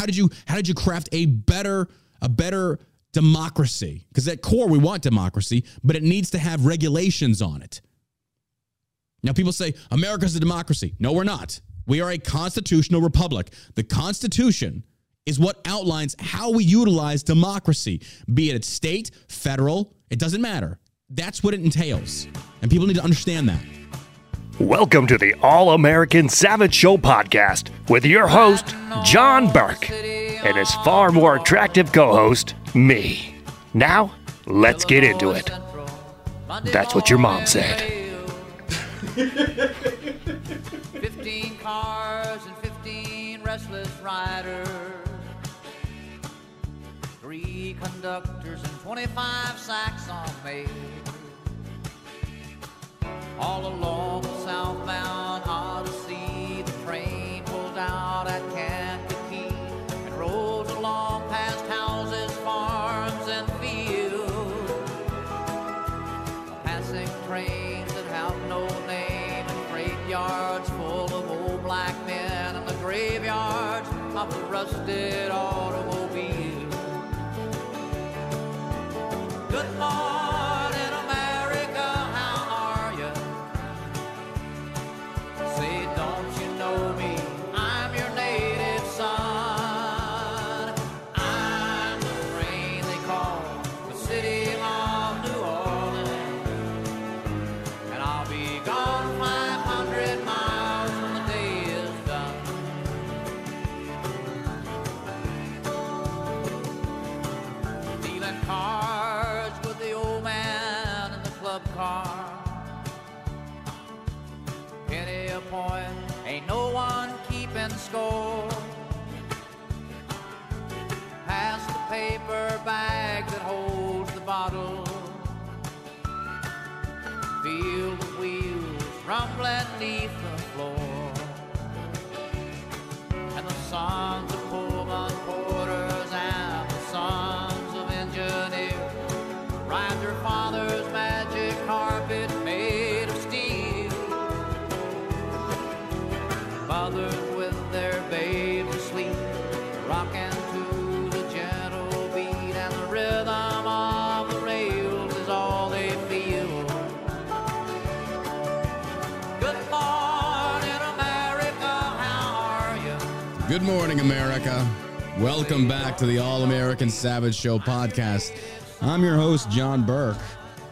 how did you how did you craft a better a better democracy? Because at core we want democracy, but it needs to have regulations on it. Now people say America's a democracy. No, we're not. We are a constitutional republic. The Constitution is what outlines how we utilize democracy, be it at state, federal, it doesn't matter. That's what it entails. And people need to understand that. Welcome to the All American Savage Show podcast with your host, John Burk, and his far more attractive co host, me. Now, let's get into it. That's what your mom said. 15 cars and 15 restless riders. Three conductors and 25 sacks on mail. All along the southbound Odyssey, the train pulls out at Kankakee and rolls along past houses, farms, and fields. Passing trains that have no name and freight yards full of old black men and the graveyards of the rusted automobile. Good morning, bag that holds the bottle. Feel the wheels rumbling neath the floor. And the sons Good morning, America. Welcome back to the All American Savage Show podcast. I'm your host, John Burk.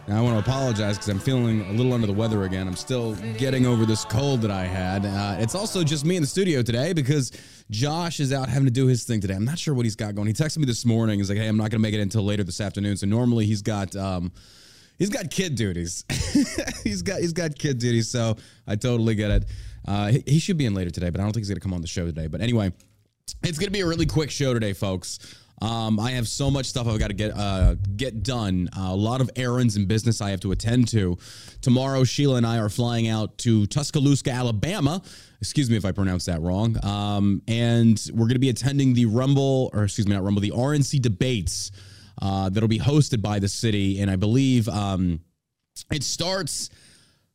Now, I want to apologize because I'm feeling a little under the weather again. I'm still getting over this cold that I had. Uh, it's also just me in the studio today because Josh is out having to do his thing today. I'm not sure what he's got going. He texted me this morning. He's like, "Hey, I'm not going to make it until later this afternoon." So normally he's got um, he's got kid duties. he's got he's got kid duties. So I totally get it. Uh, he, should be in later today, but I don't think he's going to come on the show today. But anyway, it's going to be a really quick show today, folks. Um, I have so much stuff I've got to get uh, get done. Uh, a lot of errands and business I have to attend to. Tomorrow, Sheila and I are flying out to Tuscaloosa, Alabama. Excuse me if I pronounce that wrong. Um, and we're going to be attending the Rumble, or excuse me, not Rumble, the RNC debates uh, that'll be hosted by the city. And I believe um, it starts.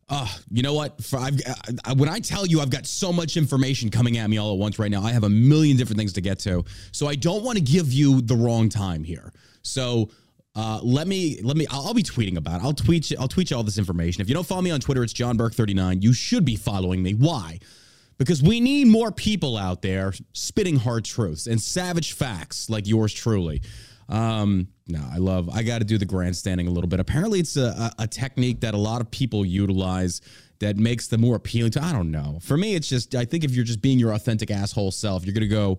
Uh, you know what? For I've, I, when I tell you I've got so much information coming at me all at once right now, I have a million different things to get to. So I don't want to give you the wrong time here. So uh, let me let me. I'll, I'll be tweeting about it. I'll tweet. I'll tweet you all this information. If you don't follow me on Twitter, it's John Burk thirty nine. You should be following me. Why? Because we need more people out there spitting hard truths and savage facts like yours truly. Um, no, I love. I got to do the grandstanding a little bit. Apparently, it's a, a, technique that a lot of people utilize that makes them more appealing to. I don't know. For me, it's just. I think if you're just being your authentic asshole self, you're gonna go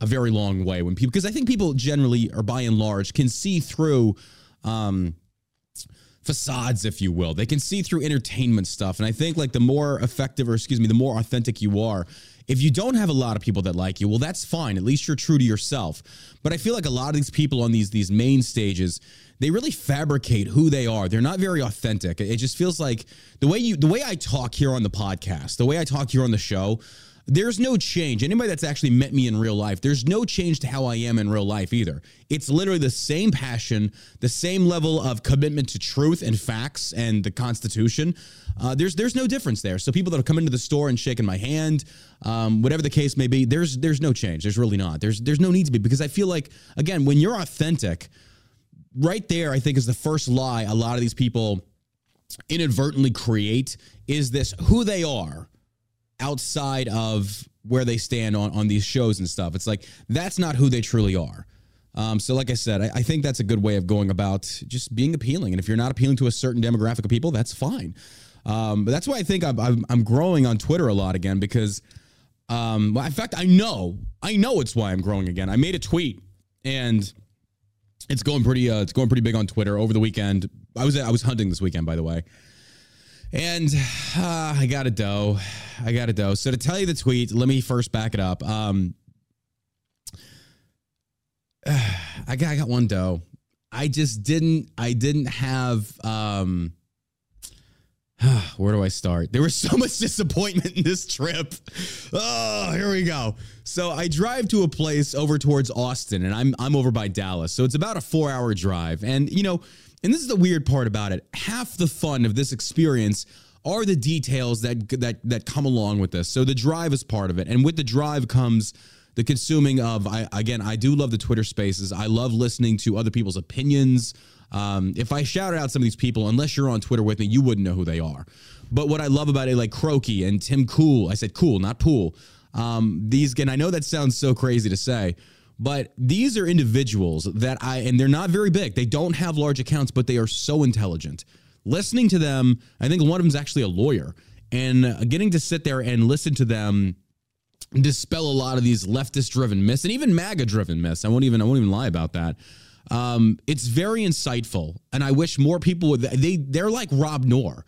a very long way when people. Because I think people generally, or by and large, can see through. Um, facades, if you will. They can see through entertainment stuff. And I think like the more effective, or excuse me, the more authentic you are, if you don't have a lot of people that like you, well, that's fine. At least you're true to yourself. But I feel like a lot of these people on these these main stages, they really fabricate who they are. They're not very authentic. It just feels like the way you the way I talk here on the podcast, the way I talk here on the show, there's no change. Anybody that's actually met me in real life, there's no change to how I am in real life either. It's literally the same passion, the same level of commitment to truth and facts and the Constitution. Uh, there's there's no difference there. So people that have come into the store and shaken my hand, um, whatever the case may be, there's there's no change. There's really not. There's there's no need to be because I feel like again when you're authentic, right there I think is the first lie a lot of these people inadvertently create is this who they are outside of where they stand on on these shows and stuff. It's like that's not who they truly are. Um, so, like I said, I, I think that's a good way of going about just being appealing. And if you're not appealing to a certain demographic of people, that's fine. Um, but that's why I think I'm, I'm, I'm growing on Twitter a lot again because, um, in fact, I know I know it's why I'm growing again. I made a tweet and it's going pretty uh, it's going pretty big on Twitter over the weekend. I was I was hunting this weekend, by the way. And uh, I got a doe. I got a doe. So to tell you the tweet, let me first back it up. Um, I got I got one doe. I just didn't I didn't have um where do I start? There was so much disappointment in this trip. Oh, here we go. So I drive to a place over towards Austin and I'm I'm over by Dallas. So it's about a 4-hour drive. And you know, and this is the weird part about it. Half the fun of this experience are the details that that that come along with this. So the drive is part of it. And with the drive comes the consuming of I again, I do love the Twitter spaces. I love listening to other people's opinions. Um, if I shouted out some of these people, unless you're on Twitter with me, you wouldn't know who they are. But what I love about it, like Croaky and Tim Cool, I said cool, not pool. Um, these again, I know that sounds so crazy to say, but these are individuals that I and they're not very big. They don't have large accounts, but they are so intelligent. Listening to them, I think one of them is actually a lawyer, and getting to sit there and listen to them dispel a lot of these leftist driven myths and even MAGA driven myths. I won't even I won't even lie about that. Um, it's very insightful, and I wish more people would. They they're like Rob Noor.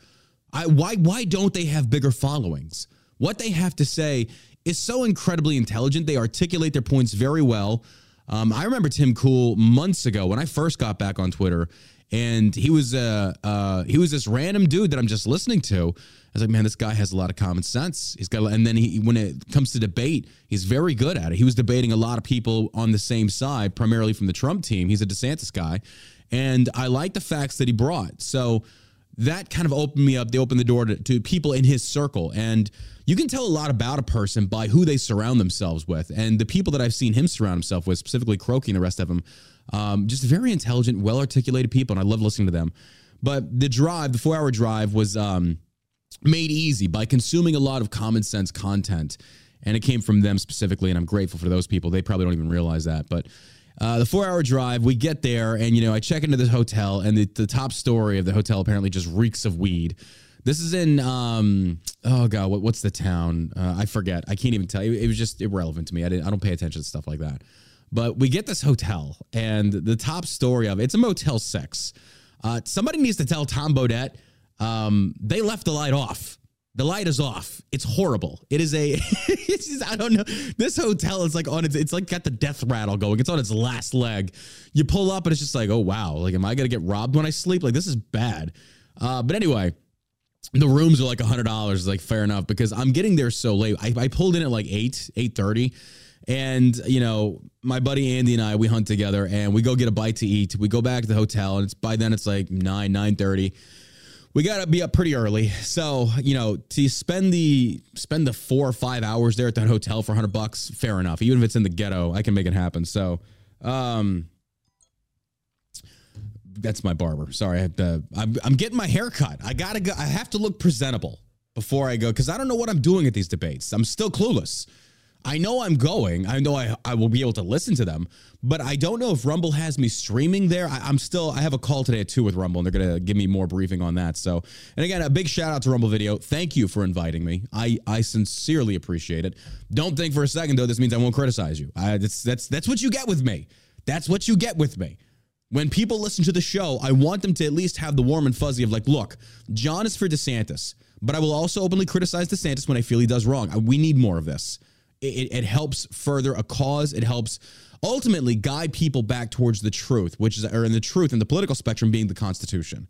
I why why don't they have bigger followings? What they have to say is so incredibly intelligent. They articulate their points very well. Um, I remember Tim Cool months ago when I first got back on Twitter, and he was uh, uh, he was this random dude that I'm just listening to. I was like, man, this guy has a lot of common sense. He's got, and then he, when it comes to debate, he's very good at it. He was debating a lot of people on the same side, primarily from the Trump team. He's a DeSantis guy, and I like the facts that he brought. So that kind of opened me up. They opened the door to, to people in his circle, and you can tell a lot about a person by who they surround themselves with. And the people that I've seen him surround himself with, specifically Croaky and the rest of them, um, just very intelligent, well articulated people, and I love listening to them. But the drive, the four hour drive, was um, made easy by consuming a lot of common sense content. And it came from them specifically, and I'm grateful for those people. They probably don't even realize that. But uh, the four hour drive, we get there, and you know, I check into this hotel, and the, the top story of the hotel apparently just reeks of weed. This is in um oh god what, what's the town uh, I forget I can't even tell you it was just irrelevant to me I didn't I don't pay attention to stuff like that but we get this hotel and the top story of it, it's a Motel Six. Uh, somebody needs to tell Tom Bodett um, they left the light off. The light is off. It's horrible. It is a. it's just, I don't know. This hotel is like on its. It's like got the death rattle going. It's on its last leg. You pull up and it's just like, oh wow. Like, am I gonna get robbed when I sleep? Like, this is bad. Uh, but anyway, the rooms are like a hundred dollars. Like, fair enough because I'm getting there so late. I, I pulled in at like eight, eight thirty. And, you know, my buddy Andy and I, we hunt together and we go get a bite to eat. We go back to the hotel and it's by then it's like 9, 9.30. We got to be up pretty early. So, you know, to spend the spend the 4 or 5 hours there at that hotel for 100 bucks, fair enough. Even if it's in the ghetto, I can make it happen. So, um that's my barber. Sorry, I have to, I'm, I'm getting my hair cut. I gotta go. I have to look presentable before I go because I don't know what I'm doing at these debates. I'm still clueless. I know I'm going. I know I, I will be able to listen to them, but I don't know if Rumble has me streaming there. I, am still, I have a call today at two with Rumble, and they're going to give me more briefing on that. So, and again, a big shout out to Rumble Video. Thank you for inviting me. I, I sincerely appreciate it. Don't think for a second, though, this means I won't criticize you. I, that's, that's, that's what you get with me. That's what you get with me. When people listen to the show, I want them to at least have the warm and fuzzy of like, look, John is for DeSantis, but I will also openly criticize DeSantis when I feel he does wrong. We need more of this it, it helps further a cause. It helps ultimately guide people back towards the truth, which is, or in the truth in the political spectrum being the Constitution.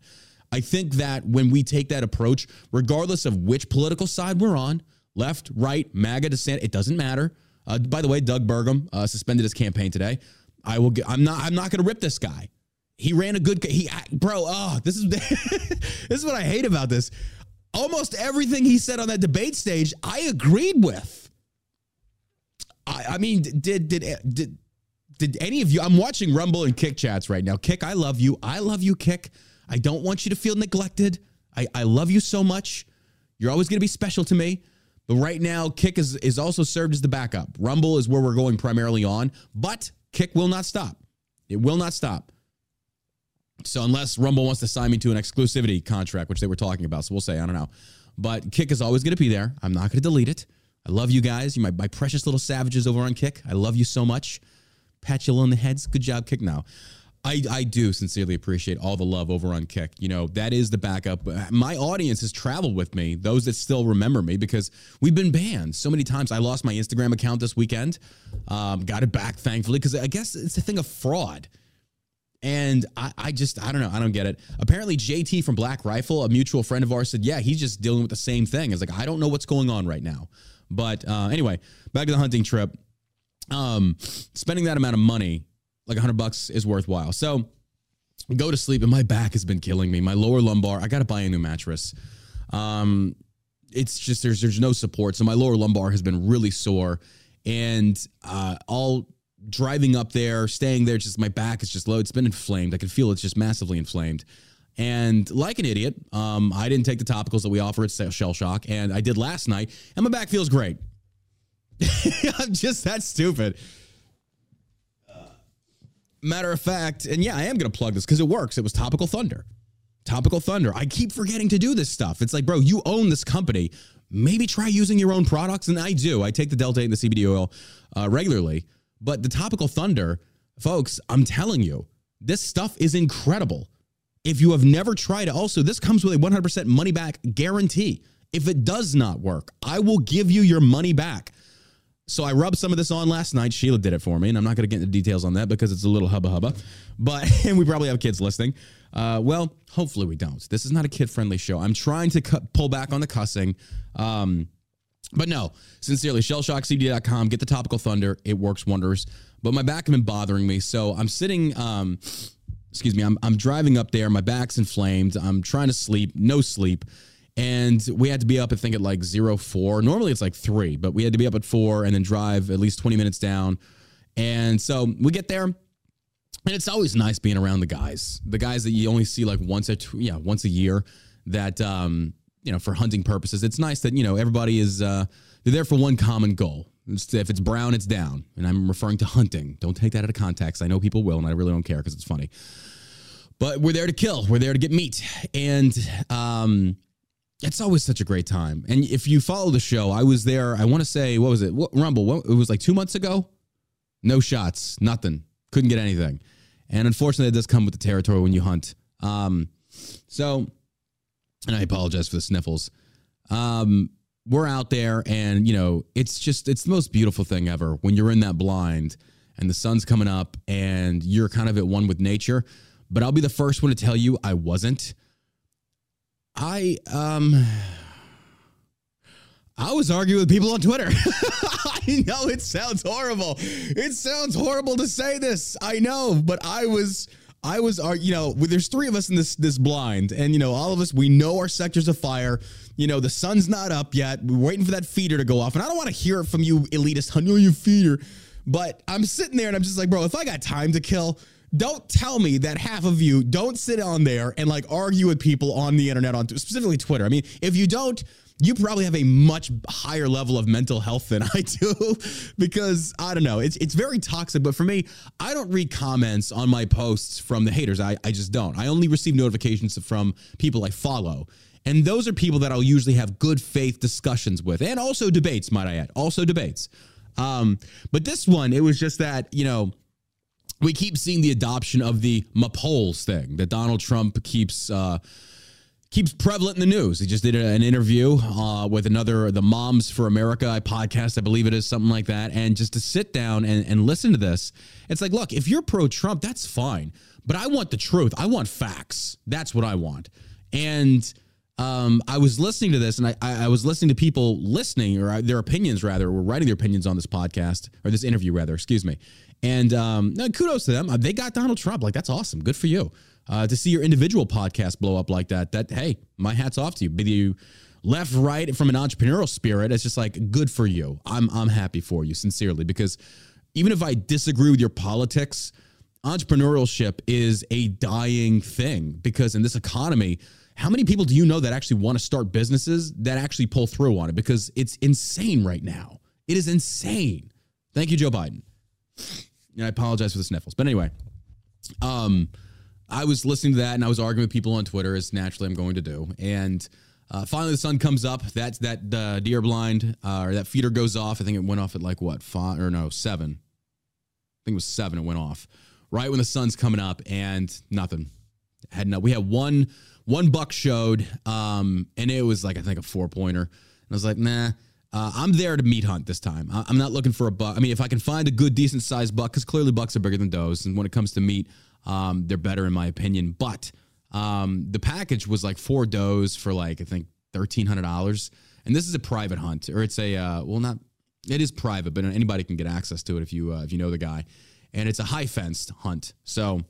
I think that when we take that approach, regardless of which political side we're on, left, right, MAGA, dissent, it doesn't matter. Uh, by the way, Doug Burgum uh, suspended his campaign today. I will. Get, I'm not. I'm not going to rip this guy. He ran a good. He, bro. Oh, this is this is what I hate about this. Almost everything he said on that debate stage, I agreed with. I, I mean, did did did did any of you? I'm watching Rumble and Kick chats right now. Kick, I love you. I love you, Kick. I don't want you to feel neglected. I, I love you so much. You're always going to be special to me. But right now, Kick is, is also served as the backup. Rumble is where we're going primarily on, but Kick will not stop. It will not stop. So unless Rumble wants to sign me to an exclusivity contract, which they were talking about, so we'll say I don't know. But Kick is always going to be there. I'm not going to delete it. I love you guys. You my, my precious little savages over on Kick. I love you so much. Pat you on the heads. Good job, Kick. Now, I, I do sincerely appreciate all the love over on Kick. You know, that is the backup. My audience has traveled with me, those that still remember me, because we've been banned so many times. I lost my Instagram account this weekend, um, got it back, thankfully, because I guess it's a thing of fraud. And I, I just, I don't know. I don't get it. Apparently, JT from Black Rifle, a mutual friend of ours, said, yeah, he's just dealing with the same thing. It's like, I don't know what's going on right now. But uh, anyway, back to the hunting trip. Um, spending that amount of money like hundred bucks is worthwhile. So go to sleep, and my back has been killing me. My lower lumbar, I got to buy a new mattress. Um, it's just there's there's no support, so my lower lumbar has been really sore, and uh, all driving up there, staying there, just my back is just low. It's been inflamed. I can feel it's just massively inflamed. And like an idiot, um, I didn't take the topicals that we offer at Shell Shock, and I did last night, and my back feels great. I'm just that stupid. Matter of fact, and yeah, I am going to plug this because it works. It was Topical Thunder. Topical Thunder. I keep forgetting to do this stuff. It's like, bro, you own this company. Maybe try using your own products. And I do. I take the Delta 8 and the CBD oil uh, regularly. But the Topical Thunder, folks, I'm telling you, this stuff is incredible. If you have never tried it, also, this comes with a 100% money back guarantee. If it does not work, I will give you your money back. So I rubbed some of this on last night. Sheila did it for me, and I'm not going to get into details on that because it's a little hubba hubba. But and we probably have kids listening. Uh, well, hopefully we don't. This is not a kid friendly show. I'm trying to pull back on the cussing. Um, but no, sincerely, shellshockcbd.com. Get the topical thunder. It works wonders. But my back has been bothering me, so I'm sitting. Um, excuse me. I'm I'm driving up there. My back's inflamed. I'm trying to sleep. No sleep and we had to be up, I think, at like zero four. Normally it's like three, but we had to be up at four and then drive at least 20 minutes down. And so we get there, and it's always nice being around the guys, the guys that you only see like once a yeah once a year. That um, you know for hunting purposes, it's nice that you know everybody is uh, they're there for one common goal. If it's brown, it's down, and I'm referring to hunting. Don't take that out of context. I know people will, and I really don't care because it's funny. But we're there to kill. We're there to get meat, and um, it's always such a great time. And if you follow the show, I was there. I want to say, what was it? What, Rumble? What, it was like two months ago. No shots, nothing. Couldn't get anything. And unfortunately, it does come with the territory when you hunt. Um, so, and I apologize for the sniffles. Um, we're out there, and you know, it's just it's the most beautiful thing ever when you're in that blind and the sun's coming up, and you're kind of at one with nature. But I'll be the first one to tell you I wasn't. I um I was arguing with people on Twitter. I know it sounds horrible. It sounds horrible to say this. I know, but I was I was you know, there's three of us in this this blind and you know, all of us we know our sectors of fire. You know, the sun's not up yet. We're waiting for that feeder to go off. And I don't want to hear it from you elitist, know you feeder. But I'm sitting there and I'm just like, bro, if I got time to kill, don't tell me that half of you don't sit on there and like argue with people on the internet on specifically Twitter. I mean, if you don't, you probably have a much higher level of mental health than I do because I don't know. It's it's very toxic. But for me, I don't read comments on my posts from the haters. I, I just don't. I only receive notifications from people I follow. And those are people that I'll usually have good faith discussions with. And also debates, might I add. Also debates. Um, but this one, it was just that, you know, we keep seeing the adoption of the Mapoles thing that Donald Trump keeps uh, keeps prevalent in the news. He just did an interview uh, with another the Moms for America podcast, I believe it is something like that, and just to sit down and, and listen to this, it's like, look, if you're pro Trump, that's fine, but I want the truth. I want facts. That's what I want, and. Um, I was listening to this and I, I, was listening to people listening or their opinions rather, were writing their opinions on this podcast or this interview rather, excuse me. And um, kudos to them. Uh, They got Donald Trump. Like that's awesome. Good for you. Uh, to see your individual podcast blow up like that. That hey, my hats off to you. Be you left, right, from an entrepreneurial spirit. It's just like good for you. I'm I'm happy for you sincerely because even if I disagree with your politics, entrepreneurship is a dying thing because in this economy, how many people do you know that actually want to start businesses that actually pull through on it? Because it's insane right now. It is insane. Thank you, Joe Biden. And I apologize for the sniffles. But anyway, um, I was listening to that and I was arguing with people on Twitter, as naturally I'm going to do. And uh, finally, the sun comes up. That's that uh, deer blind uh, or that feeder goes off. I think it went off at like what five or no seven. I think it was seven. It went off right when the sun's coming up, and nothing. Had no. We had one one buck showed, um, and it was like I think a four pointer. And I was like, nah. Uh, I'm there to meat hunt this time. I- I'm not looking for a buck. I mean, if I can find a good, decent sized buck, because clearly bucks are bigger than does, and when it comes to meat, um, they're better in my opinion. But um, the package was like four does for like I think thirteen hundred dollars, and this is a private hunt, or it's a uh, well, not it is private, but anybody can get access to it if you uh, if you know the guy, and it's a high fenced hunt. So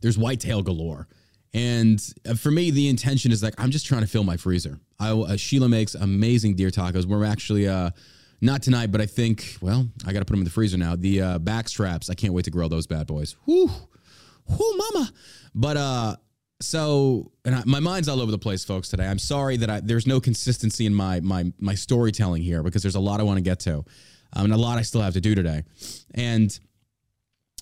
there's whitetail galore. And uh, for me, the intention is like I'm just trying to fill my freezer. I, uh, Sheila makes amazing deer tacos. We're actually uh, not tonight, but I think well, I got to put them in the freezer now. The uh, back straps, I can't wait to grill those bad boys. Whoo, whoo, mama. But uh, so and I, my mind's all over the place, folks. Today, I'm sorry that I, there's no consistency in my my my storytelling here because there's a lot I want to get to, um, and a lot I still have to do today, and.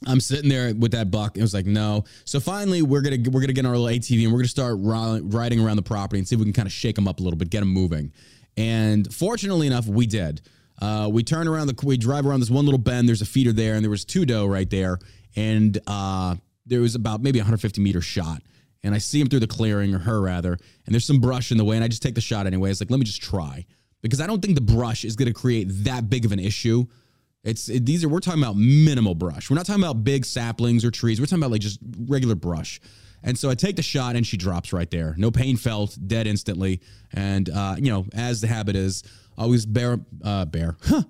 I'm sitting there with that buck. and It was like, no. So finally, we're gonna we're gonna get our little ATV and we're gonna start riding around the property and see if we can kind of shake them up a little bit, get them moving. And fortunately enough, we did. Uh, we turn around the we drive around this one little bend. There's a feeder there, and there was two doe right there, and uh, there was about maybe 150 meter shot. And I see him through the clearing, or her rather, and there's some brush in the way, and I just take the shot anyway. It's like, let me just try because I don't think the brush is going to create that big of an issue. It's it, these are we're talking about minimal brush. We're not talking about big saplings or trees. We're talking about like just regular brush. And so I take the shot and she drops right there. No pain felt, dead instantly. And uh, you know, as the habit is, always bear uh bear.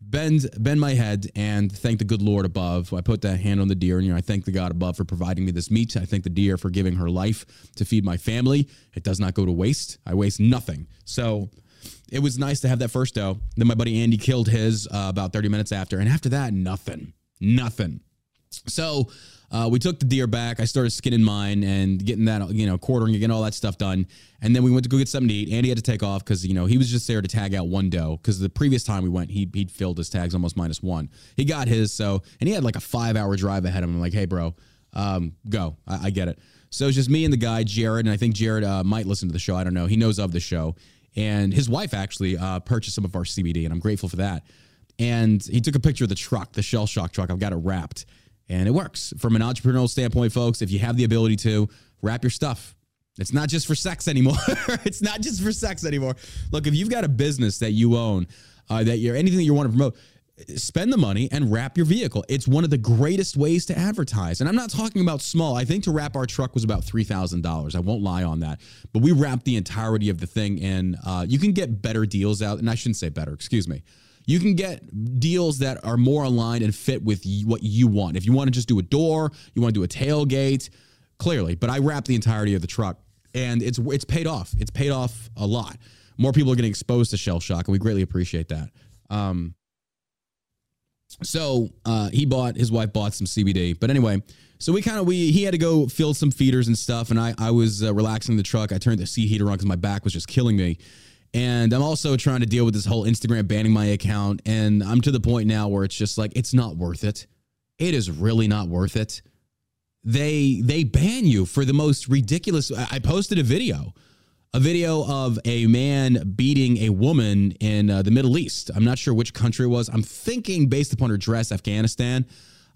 bend bend my head and thank the good Lord above. I put that hand on the deer and you know I thank the God above for providing me this meat. I thank the deer for giving her life to feed my family. It does not go to waste. I waste nothing. So it was nice to have that first doe. Then my buddy Andy killed his uh, about 30 minutes after. And after that, nothing. Nothing. So uh, we took the deer back. I started skinning mine and getting that, you know, quartering, getting all that stuff done. And then we went to go get something to eat. Andy had to take off because, you know, he was just there to tag out one doe. Because the previous time we went, he, he'd filled his tags almost minus one. He got his. So, and he had like a five hour drive ahead of him. I'm like, hey, bro, um, go. I, I get it. So it's just me and the guy, Jared. And I think Jared uh, might listen to the show. I don't know. He knows of the show. And his wife actually uh, purchased some of our CBD, and I'm grateful for that. And he took a picture of the truck, the shell shock truck. I've got it wrapped, and it works. From an entrepreneurial standpoint, folks, if you have the ability to wrap your stuff, it's not just for sex anymore. it's not just for sex anymore. Look, if you've got a business that you own, uh, that you're anything that you want to promote, spend the money and wrap your vehicle. It's one of the greatest ways to advertise. And I'm not talking about small. I think to wrap our truck was about $3,000. I won't lie on that. But we wrapped the entirety of the thing and uh, you can get better deals out. And I shouldn't say better, excuse me. You can get deals that are more aligned and fit with what you want. If you want to just do a door, you want to do a tailgate, clearly. But I wrapped the entirety of the truck and it's it's paid off. It's paid off a lot. More people are getting exposed to shell shock, and we greatly appreciate that. Um, so uh, he bought his wife bought some CBD. But anyway, so we kind of we he had to go fill some feeders and stuff, and I I was uh, relaxing the truck. I turned the seat heater on because my back was just killing me. And I'm also trying to deal with this whole Instagram banning my account. And I'm to the point now where it's just like, it's not worth it. It is really not worth it. They they ban you for the most ridiculous. I I posted a video, a video of a man beating a woman in uh, the Middle East. I'm not sure which country it was. I'm thinking based upon her dress, Afghanistan.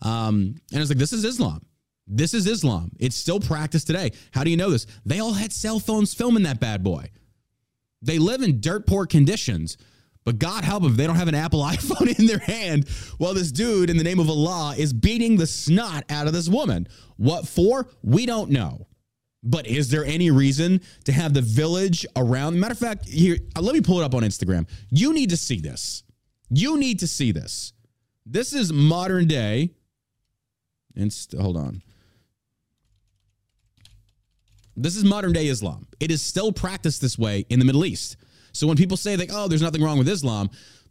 Um, and I was like, this is Islam. This is Islam. It's still practiced today. How do you know this? They all had cell phones filming that bad boy. They live in dirt poor conditions, but God help them if they don't have an Apple iPhone in their hand while this dude, in the name of Allah, is beating the snot out of this woman. What for? We don't know. But is there any reason to have the village around? Matter of fact, here, uh, let me pull it up on Instagram. You need to see this. You need to see this. This is modern day. Inst- hold on. This is modern day Islam. It is still practiced this way in the Middle East. So when people say like, "Oh, there's nothing wrong with Islam,"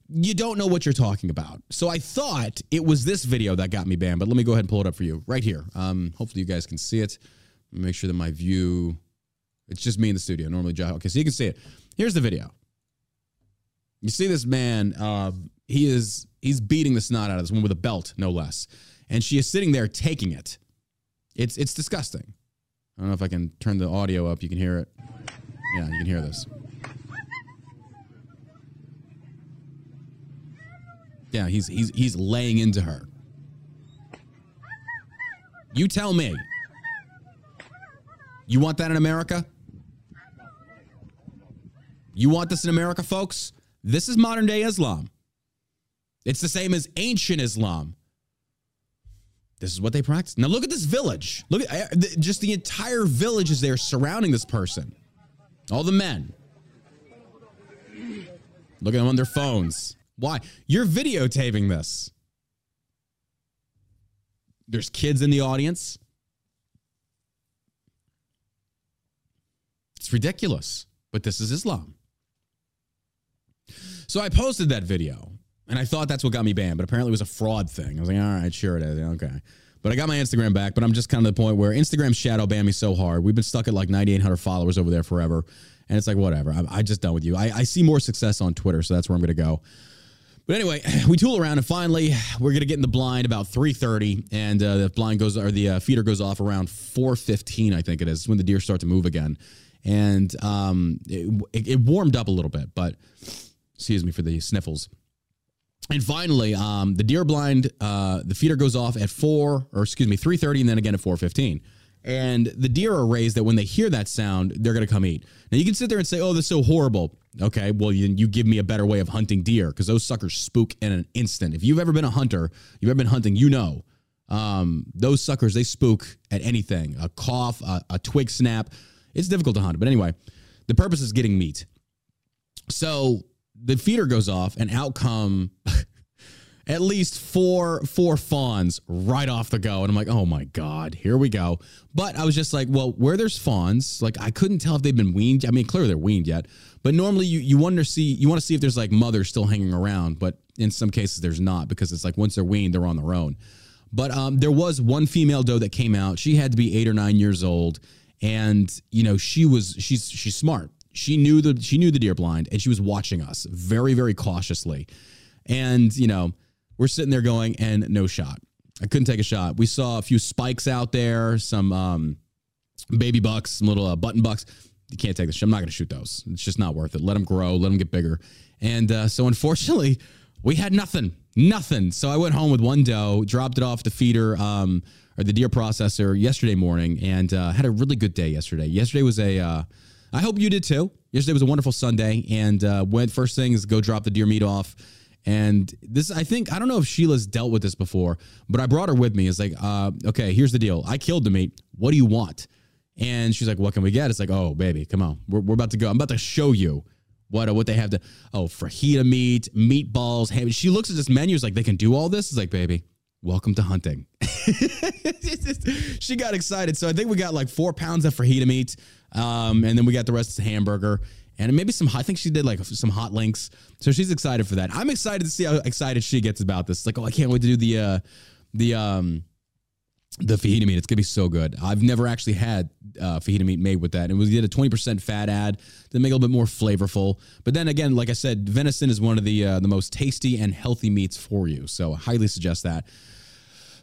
you don't know what you're talking about. So I thought it was this video that got me banned, but let me go ahead and pull it up for you right here. Um, hopefully you guys can see it. Make sure that my view. It's just me in the studio. Normally, Joe. Okay, so you can see it. Here's the video. You see this man. Uh, he is he's beating the snot out of this one with a belt, no less, and she is sitting there taking it. It's it's disgusting. I don't know if I can turn the audio up. You can hear it. Yeah, you can hear this. Yeah, he's he's he's laying into her. You tell me. You want that in America? You want this in America, folks? This is modern day Islam. It's the same as ancient Islam. This is what they practice. Now look at this village. Look at just the entire village is there surrounding this person. All the men. Look at them on their phones. Why? You're videotaping this. There's kids in the audience. It's ridiculous, but this is Islam. So I posted that video and I thought that's what got me banned, but apparently it was a fraud thing. I was like, all right, sure it is. Okay. But I got my Instagram back, but I'm just kind of the point where Instagram shadow banned me so hard. We've been stuck at like 9,800 followers over there forever. And it's like, whatever. I'm, I just done with you. I, I see more success on Twitter, so that's where I'm going to go. But anyway, we tool around and finally we're gonna get in the blind about 3:30, and uh, the blind goes or the uh, feeder goes off around 4:15, I think it is, when the deer start to move again, and um, it, it, warmed up a little bit, but excuse me for the sniffles. And finally, um, the deer blind, uh, the feeder goes off at four, or excuse me, 3:30, and then again at 4:15. And the deer are raised that when they hear that sound, they're going to come eat. Now you can sit there and say, "Oh, that's so horrible." Okay, well you, you give me a better way of hunting deer because those suckers spook in an instant. If you've ever been a hunter, you've ever been hunting, you know um, those suckers they spook at anything. A cough, a, a twig snap. It's difficult to hunt. But anyway, the purpose is getting meat. So the feeder goes off, and out come at least four four fawns right off the go. And i'm like oh my god here we go. But i was just like well where there's fawns like i couldn't tell if they've been weaned. I mean clearly they're weaned yet. But normally you you wonder see you want to see if there's like mothers still hanging around. But in some cases there's not because it's like once they're weaned they're on their own. But um, there was one female doe that came out. She had to be eight or nine years old and you know she was she's she's smart she knew the she knew the deer blind and she was watching us very very cautiously and you know we're sitting there going, and no shot. I couldn't take a shot. We saw a few spikes out there, some um, baby bucks, some little uh, button bucks. You can't take shot. I'm not going to shoot those. It's just not worth it. Let them grow, let them get bigger. And uh, so, unfortunately, we had nothing, nothing. So I went home with one doe, dropped it off the feeder um, or the deer processor yesterday morning, and uh, had a really good day yesterday. Yesterday was a. Uh, I hope you did too. Yesterday was a wonderful Sunday, and uh, went first thing is go drop the deer meat off and this, I think, I don't know if Sheila's dealt with this before, but I brought her with me. It's like, uh, okay, here's the deal. I killed the meat. What do you want? And she's like, what can we get? It's like, oh, baby, come on. We're, we're about to go. I'm about to show you what what they have to. Oh, fajita meat, meatballs, ham. She looks at this menu. Is like, they can do all this. It's like, baby, welcome to hunting. she got excited. So I think we got like four pounds of fajita meat. Um, and then we got the rest of the hamburger and maybe some. I think she did like some hot links, so she's excited for that. I'm excited to see how excited she gets about this. Like, oh, I can't wait to do the uh, the um, the fajita meat. It's gonna be so good. I've never actually had uh, fajita meat made with that. And we did a 20% fat add to make it a little bit more flavorful. But then again, like I said, venison is one of the uh, the most tasty and healthy meats for you. So I highly suggest that.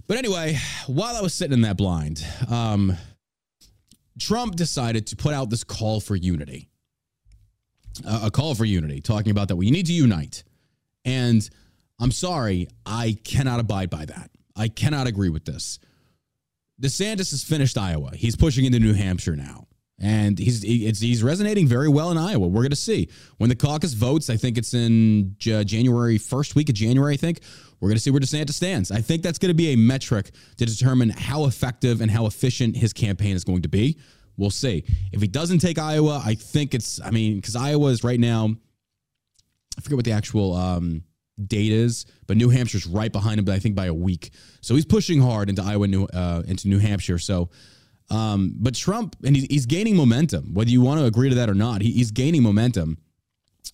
But anyway, while I was sitting in that blind, um, Trump decided to put out this call for unity a call for unity, talking about that we need to unite. And I'm sorry, I cannot abide by that. I cannot agree with this. DeSantis has finished Iowa. He's pushing into New Hampshire now. And he's he's resonating very well in Iowa. We're going to see when the caucus votes. I think it's in January first week of January. I think we're going to see where DeSantis stands. I think that's going to be a metric to determine how effective and how efficient his campaign is going to be We'll see. If he doesn't take Iowa, I think it's, I mean, because Iowa is right now, I forget what the actual um, date is, but New Hampshire's right behind him, but I think by a week. So he's pushing hard into Iowa, New, uh, into New Hampshire. So, um, but Trump, and he's, he's gaining momentum, whether you want to agree to that or not, he, he's gaining momentum.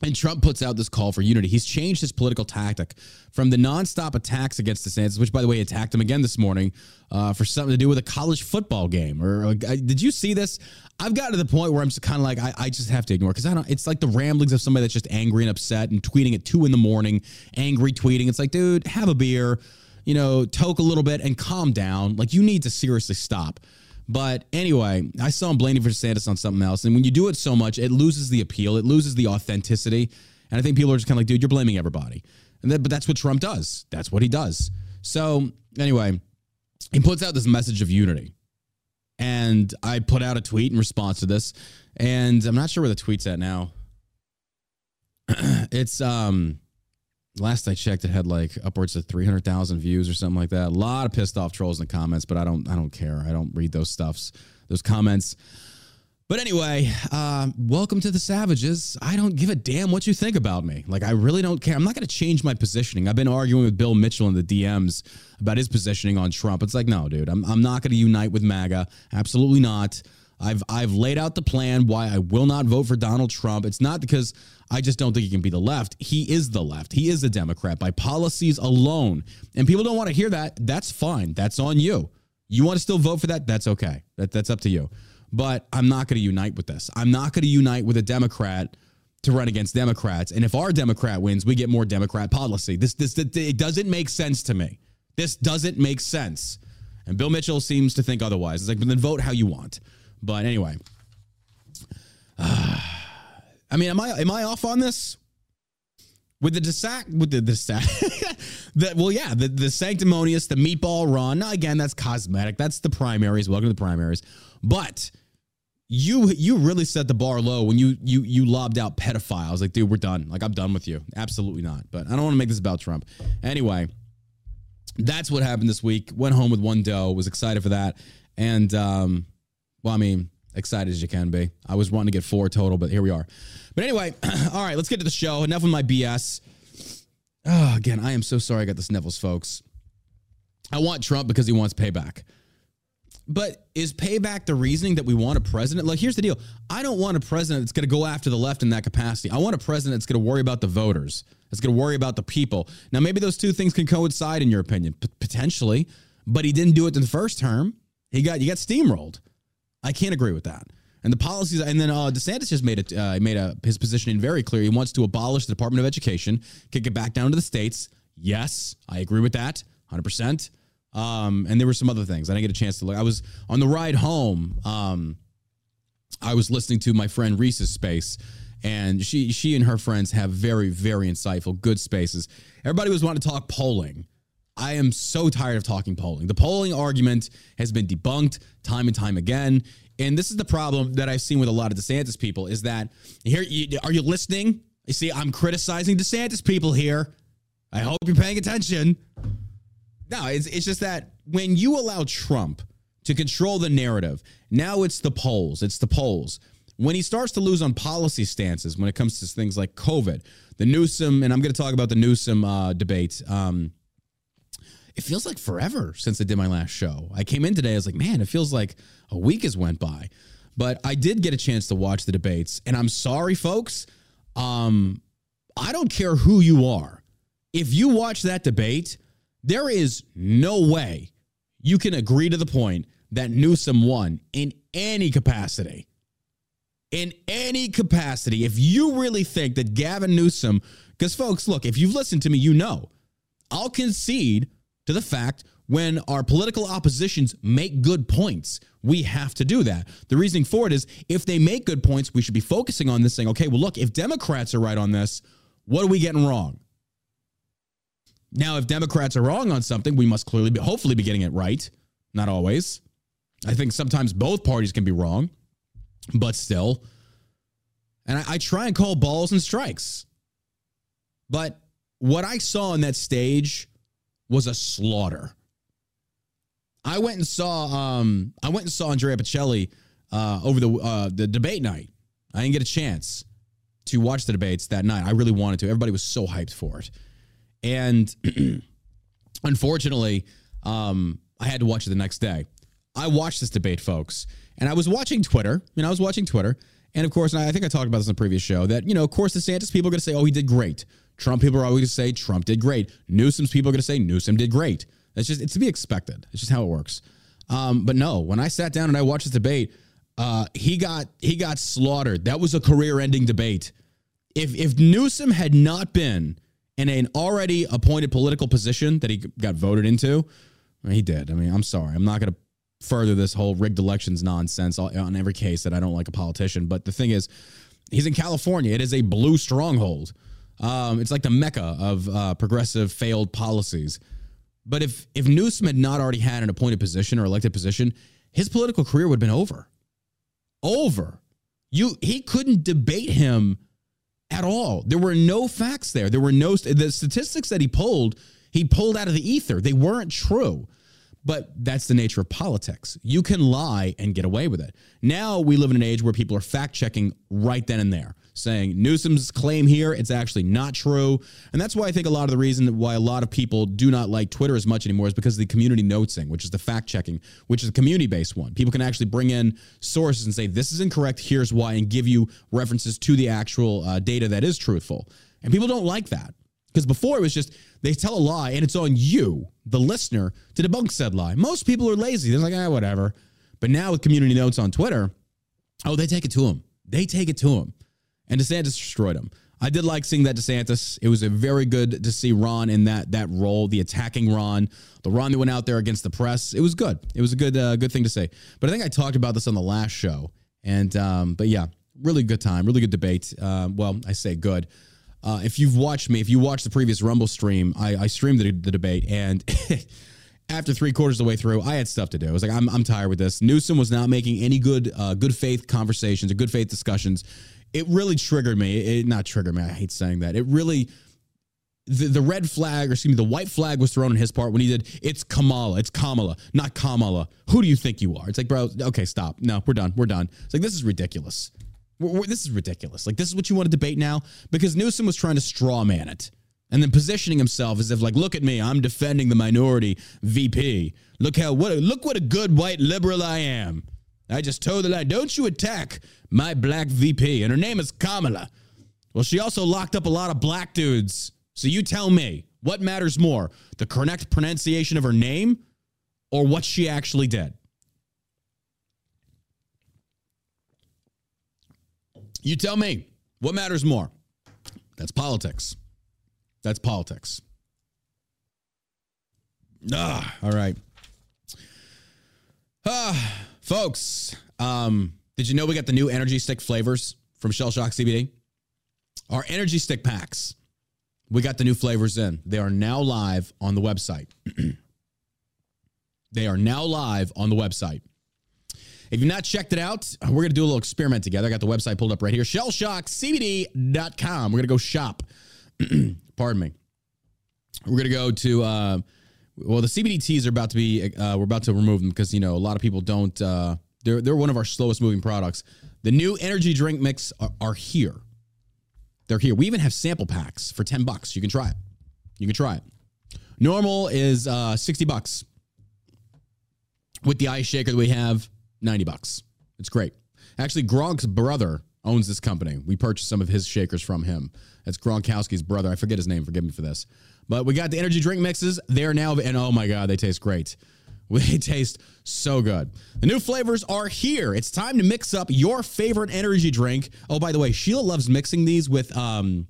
And Trump puts out this call for unity. He's changed his political tactic from the nonstop attacks against DeSantis, which, by the way, attacked him again this morning uh, for something to do with a college football game. Or uh, did you see this? I've gotten to the point where I'm just kind of like, I, I, just have to ignore because I don't. It's like the ramblings of somebody that's just angry and upset and tweeting at two in the morning, angry tweeting. It's like, dude, have a beer, you know, toke a little bit and calm down. Like you need to seriously stop. But anyway, I saw him blaming for DeSantis on something else. And when you do it so much, it loses the appeal, it loses the authenticity. And I think people are just kind of like, dude, you're blaming everybody. And that, but that's what Trump does. That's what he does. So anyway, he puts out this message of unity. And I put out a tweet in response to this. And I'm not sure where the tweet's at now. it's um last I checked, it had like upwards of three hundred thousand views or something like that. A lot of pissed off trolls in the comments, but I don't, I don't care. I don't read those stuffs, those comments. But anyway, uh, welcome to the Savages. I don't give a damn what you think about me. Like, I really don't care. I'm not going to change my positioning. I've been arguing with Bill Mitchell in the DMs about his positioning on Trump. It's like, no, dude, I'm, I'm not going to unite with MAGA. Absolutely not. I've I've laid out the plan why I will not vote for Donald Trump. It's not because I just don't think he can be the left. He is the left. He is a Democrat by policies alone. And people don't want to hear that. That's fine. That's on you. You want to still vote for that? That's okay. That, that's up to you. But I'm not going to unite with this. I'm not going to unite with a Democrat to run against Democrats. And if our Democrat wins, we get more Democrat policy. This this it doesn't make sense to me. This doesn't make sense. And Bill Mitchell seems to think otherwise. It's like, but then vote how you want. But anyway, uh, I mean, am I am I off on this? With the desac with the desac well yeah the the sanctimonious the meatball run. Now again that's cosmetic. That's the primaries. Welcome to the primaries. But you you really set the bar low when you you you lobbed out pedophiles. Like dude we're done. Like I'm done with you. Absolutely not. But I don't want to make this about Trump. Anyway that's what happened this week. Went home with one doe was excited for that. And um well, I mean, excited as you can be. I was wanting to get four total, but here we are. But anyway, all right, let's get to the show. Enough of my BS. Oh, ah, again, I am so sorry I got the sniffles, folks. I want Trump because he wants payback. But is payback the reasoning that we want a president? Like, here's the deal I don't want a president that's going to go after the left in that capacity. I want a president that's going to worry about the voters, that's going to worry about the people. Now, maybe those two things can coincide in your opinion, P- potentially, but he didn't do it in the first term. He got, you got steamrolled. I can't agree with that. And the policies, and then uh, DeSantis just made it uh, made a, his positioning very clear. He wants to abolish the Department of Education, kick it back down to the states. Yes, I agree with that, hundred um, percent. And there were some other things I didn't get a chance to look. I was on the ride home. Um, I was listening to my friend Reese's space, and she she and her friends have very very insightful, good spaces. Everybody was wanting to talk polling. I am so tired of talking polling. The polling argument has been debunked time and time again. And this is the problem that I've seen with a lot of DeSantis people is that here, you, are you listening? You see, I'm criticizing DeSantis people here. I hope you're paying attention. No, it's, it's just that when you allow Trump to control the narrative, now it's the polls. It's the polls. When he starts to lose on policy stances when it comes to things like COVID, the Newsom, and I'm going to talk about the Newsom uh, debate. Um, it feels like forever since I did my last show. I came in today, I was like, man, it feels like a week has went by. But I did get a chance to watch the debates, and I'm sorry, folks. Um, I don't care who you are. If you watch that debate, there is no way you can agree to the point that Newsom won in any capacity. In any capacity. If you really think that Gavin Newsom, because folks, look, if you've listened to me, you know, I'll concede to the fact when our political oppositions make good points. We have to do that. The reasoning for it is if they make good points, we should be focusing on this thing. okay, well, look, if Democrats are right on this, what are we getting wrong? Now, if Democrats are wrong on something, we must clearly be, hopefully be getting it right. Not always. I think sometimes both parties can be wrong, but still. And I, I try and call balls and strikes. But what I saw on that stage was a slaughter. I went and saw um I went and saw Andrea Bocelli uh, over the uh, the debate night. I didn't get a chance to watch the debates that night. I really wanted to. Everybody was so hyped for it, and unfortunately, um, I had to watch it the next day. I watched this debate, folks, and I was watching Twitter. And I was watching Twitter, and of course, and I think I talked about this in the previous show that you know, of course, DeSantis people are going to say, "Oh, he did great." Trump people are always going to say Trump did great. Newsom's people are going to say Newsom did great. It's just it's to be expected. It's just how it works. Um, but no, when I sat down and I watched this debate, uh, he got he got slaughtered. That was a career-ending debate. If if Newsom had not been in an already appointed political position that he got voted into, he did. I mean, I'm sorry. I'm not going to further this whole rigged elections nonsense on every case that I don't like a politician. But the thing is, he's in California. It is a blue stronghold. Um, it's like the mecca of uh, progressive failed policies. But if if Newsom had not already had an appointed position or elected position, his political career would have been over. Over. You he couldn't debate him at all. There were no facts there. There were no the statistics that he pulled, he pulled out of the ether. They weren't true. But that's the nature of politics. You can lie and get away with it. Now we live in an age where people are fact checking right then and there saying Newsom's claim here, it's actually not true. And that's why I think a lot of the reason why a lot of people do not like Twitter as much anymore is because of the community notesing, which is the fact checking, which is a community based one. People can actually bring in sources and say, this is incorrect, here's why, and give you references to the actual uh, data that is truthful. And people don't like that. Because before it was just they tell a lie and it's on you, the listener, to debunk said lie. Most people are lazy. They're like, ah, whatever. But now with community notes on Twitter, oh, they take it to them. They take it to them and DeSantis destroyed him. I did like seeing that DeSantis. It was a very good to see Ron in that that role, the attacking Ron, the Ron that went out there against the press. It was good. It was a good uh, good thing to say. But I think I talked about this on the last show, and um, but yeah, really good time, really good debate. Uh, well, I say good. Uh, if you've watched me, if you watched the previous Rumble stream, I, I streamed the, the debate, and after three quarters of the way through, I had stuff to do. I was like, I'm, I'm tired with this. Newsom was not making any good uh, good faith conversations or good faith discussions it really triggered me. It not triggered me. I hate saying that. It really the, the red flag, or excuse me, the white flag was thrown on his part when he did, it's Kamala, it's Kamala, not Kamala. Who do you think you are? It's like, bro, okay, stop. No, we're done. We're done. It's like, this is ridiculous. We're, we're, this is ridiculous. Like, this is what you want to debate now? Because Newsom was trying to straw man it and then positioning himself as if, like, look at me, I'm defending the minority VP. Look how, what, look what a good white liberal I am. I just told the lie. Don't you attack my black VP. And her name is Kamala. Well, she also locked up a lot of black dudes. So you tell me, what matters more, the correct pronunciation of her name or what she actually did? You tell me, what matters more? That's politics. That's politics. Ah, all right. Ah, folks, um, did you know we got the new energy stick flavors from Shell Shock CBD? Our energy stick packs. We got the new flavors in. They are now live on the website. they are now live on the website. If you've not checked it out, we're going to do a little experiment together. I got the website pulled up right here shellshockcbd.com. We're going to go shop. Pardon me. We're going to go to, uh, well, the CBD teas are about to be, uh, we're about to remove them because, you know, a lot of people don't, uh, they're, they're one of our slowest moving products. The new energy drink mix are, are here. They're here. We even have sample packs for 10 bucks. You can try it. You can try it. Normal is uh, 60 bucks. With the ice shaker that we have, 90 bucks. It's great. Actually, Gronk's brother owns this company. We purchased some of his shakers from him. That's Gronkowski's brother. I forget his name. Forgive me for this. But we got the energy drink mixes. They're now, and oh my God, they taste great. They taste so good. The new flavors are here. It's time to mix up your favorite energy drink. Oh, by the way, Sheila loves mixing these with um,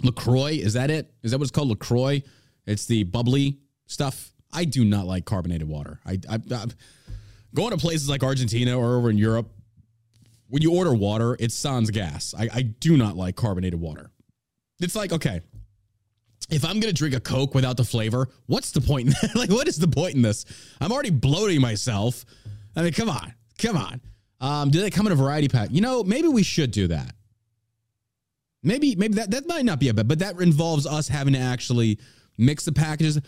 LaCroix. Is that it? Is that what it's called? LaCroix? It's the bubbly stuff. I do not like carbonated water. I, I, I going to places like Argentina or over in Europe, when you order water, it's sans gas. I, I do not like carbonated water. It's like, okay, if I'm gonna drink a Coke without the flavor, what's the point? like, what is the point in this? I'm already bloating myself. I mean, come on, come on. Um, do they come in a variety pack? You know, maybe we should do that. Maybe, maybe that that might not be a bad, but that involves us having to actually mix the packages.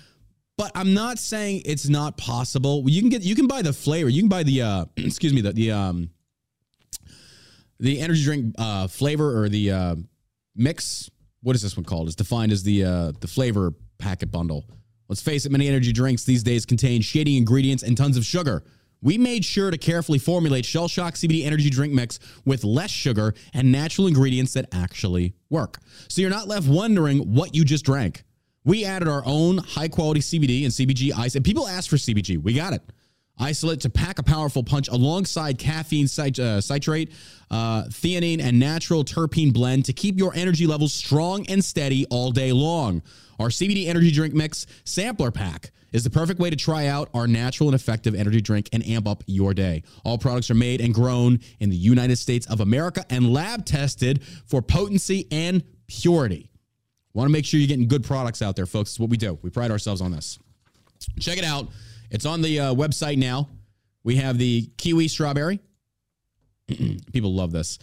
but I'm not saying it's not possible. You can get you can buy the flavor. You can buy the uh excuse me the the um the energy drink uh flavor or the uh mix. What is this one called? It's defined as the uh the flavor packet bundle. Let's face it, many energy drinks these days contain shady ingredients and tons of sugar. We made sure to carefully formulate Shell Shock CBD energy drink mix with less sugar and natural ingredients that actually work. So you're not left wondering what you just drank. We added our own high quality CBD and CBG ice, and people ask for CBG. We got it. Isolate to pack a powerful punch alongside caffeine, cit- uh, citrate, uh, theanine, and natural terpene blend to keep your energy levels strong and steady all day long. Our CBD energy drink mix sampler pack is the perfect way to try out our natural and effective energy drink and amp up your day. All products are made and grown in the United States of America and lab tested for potency and purity. Want to make sure you're getting good products out there, folks. It's what we do. We pride ourselves on this. Check it out. It's on the uh, website now. We have the kiwi strawberry. People love this.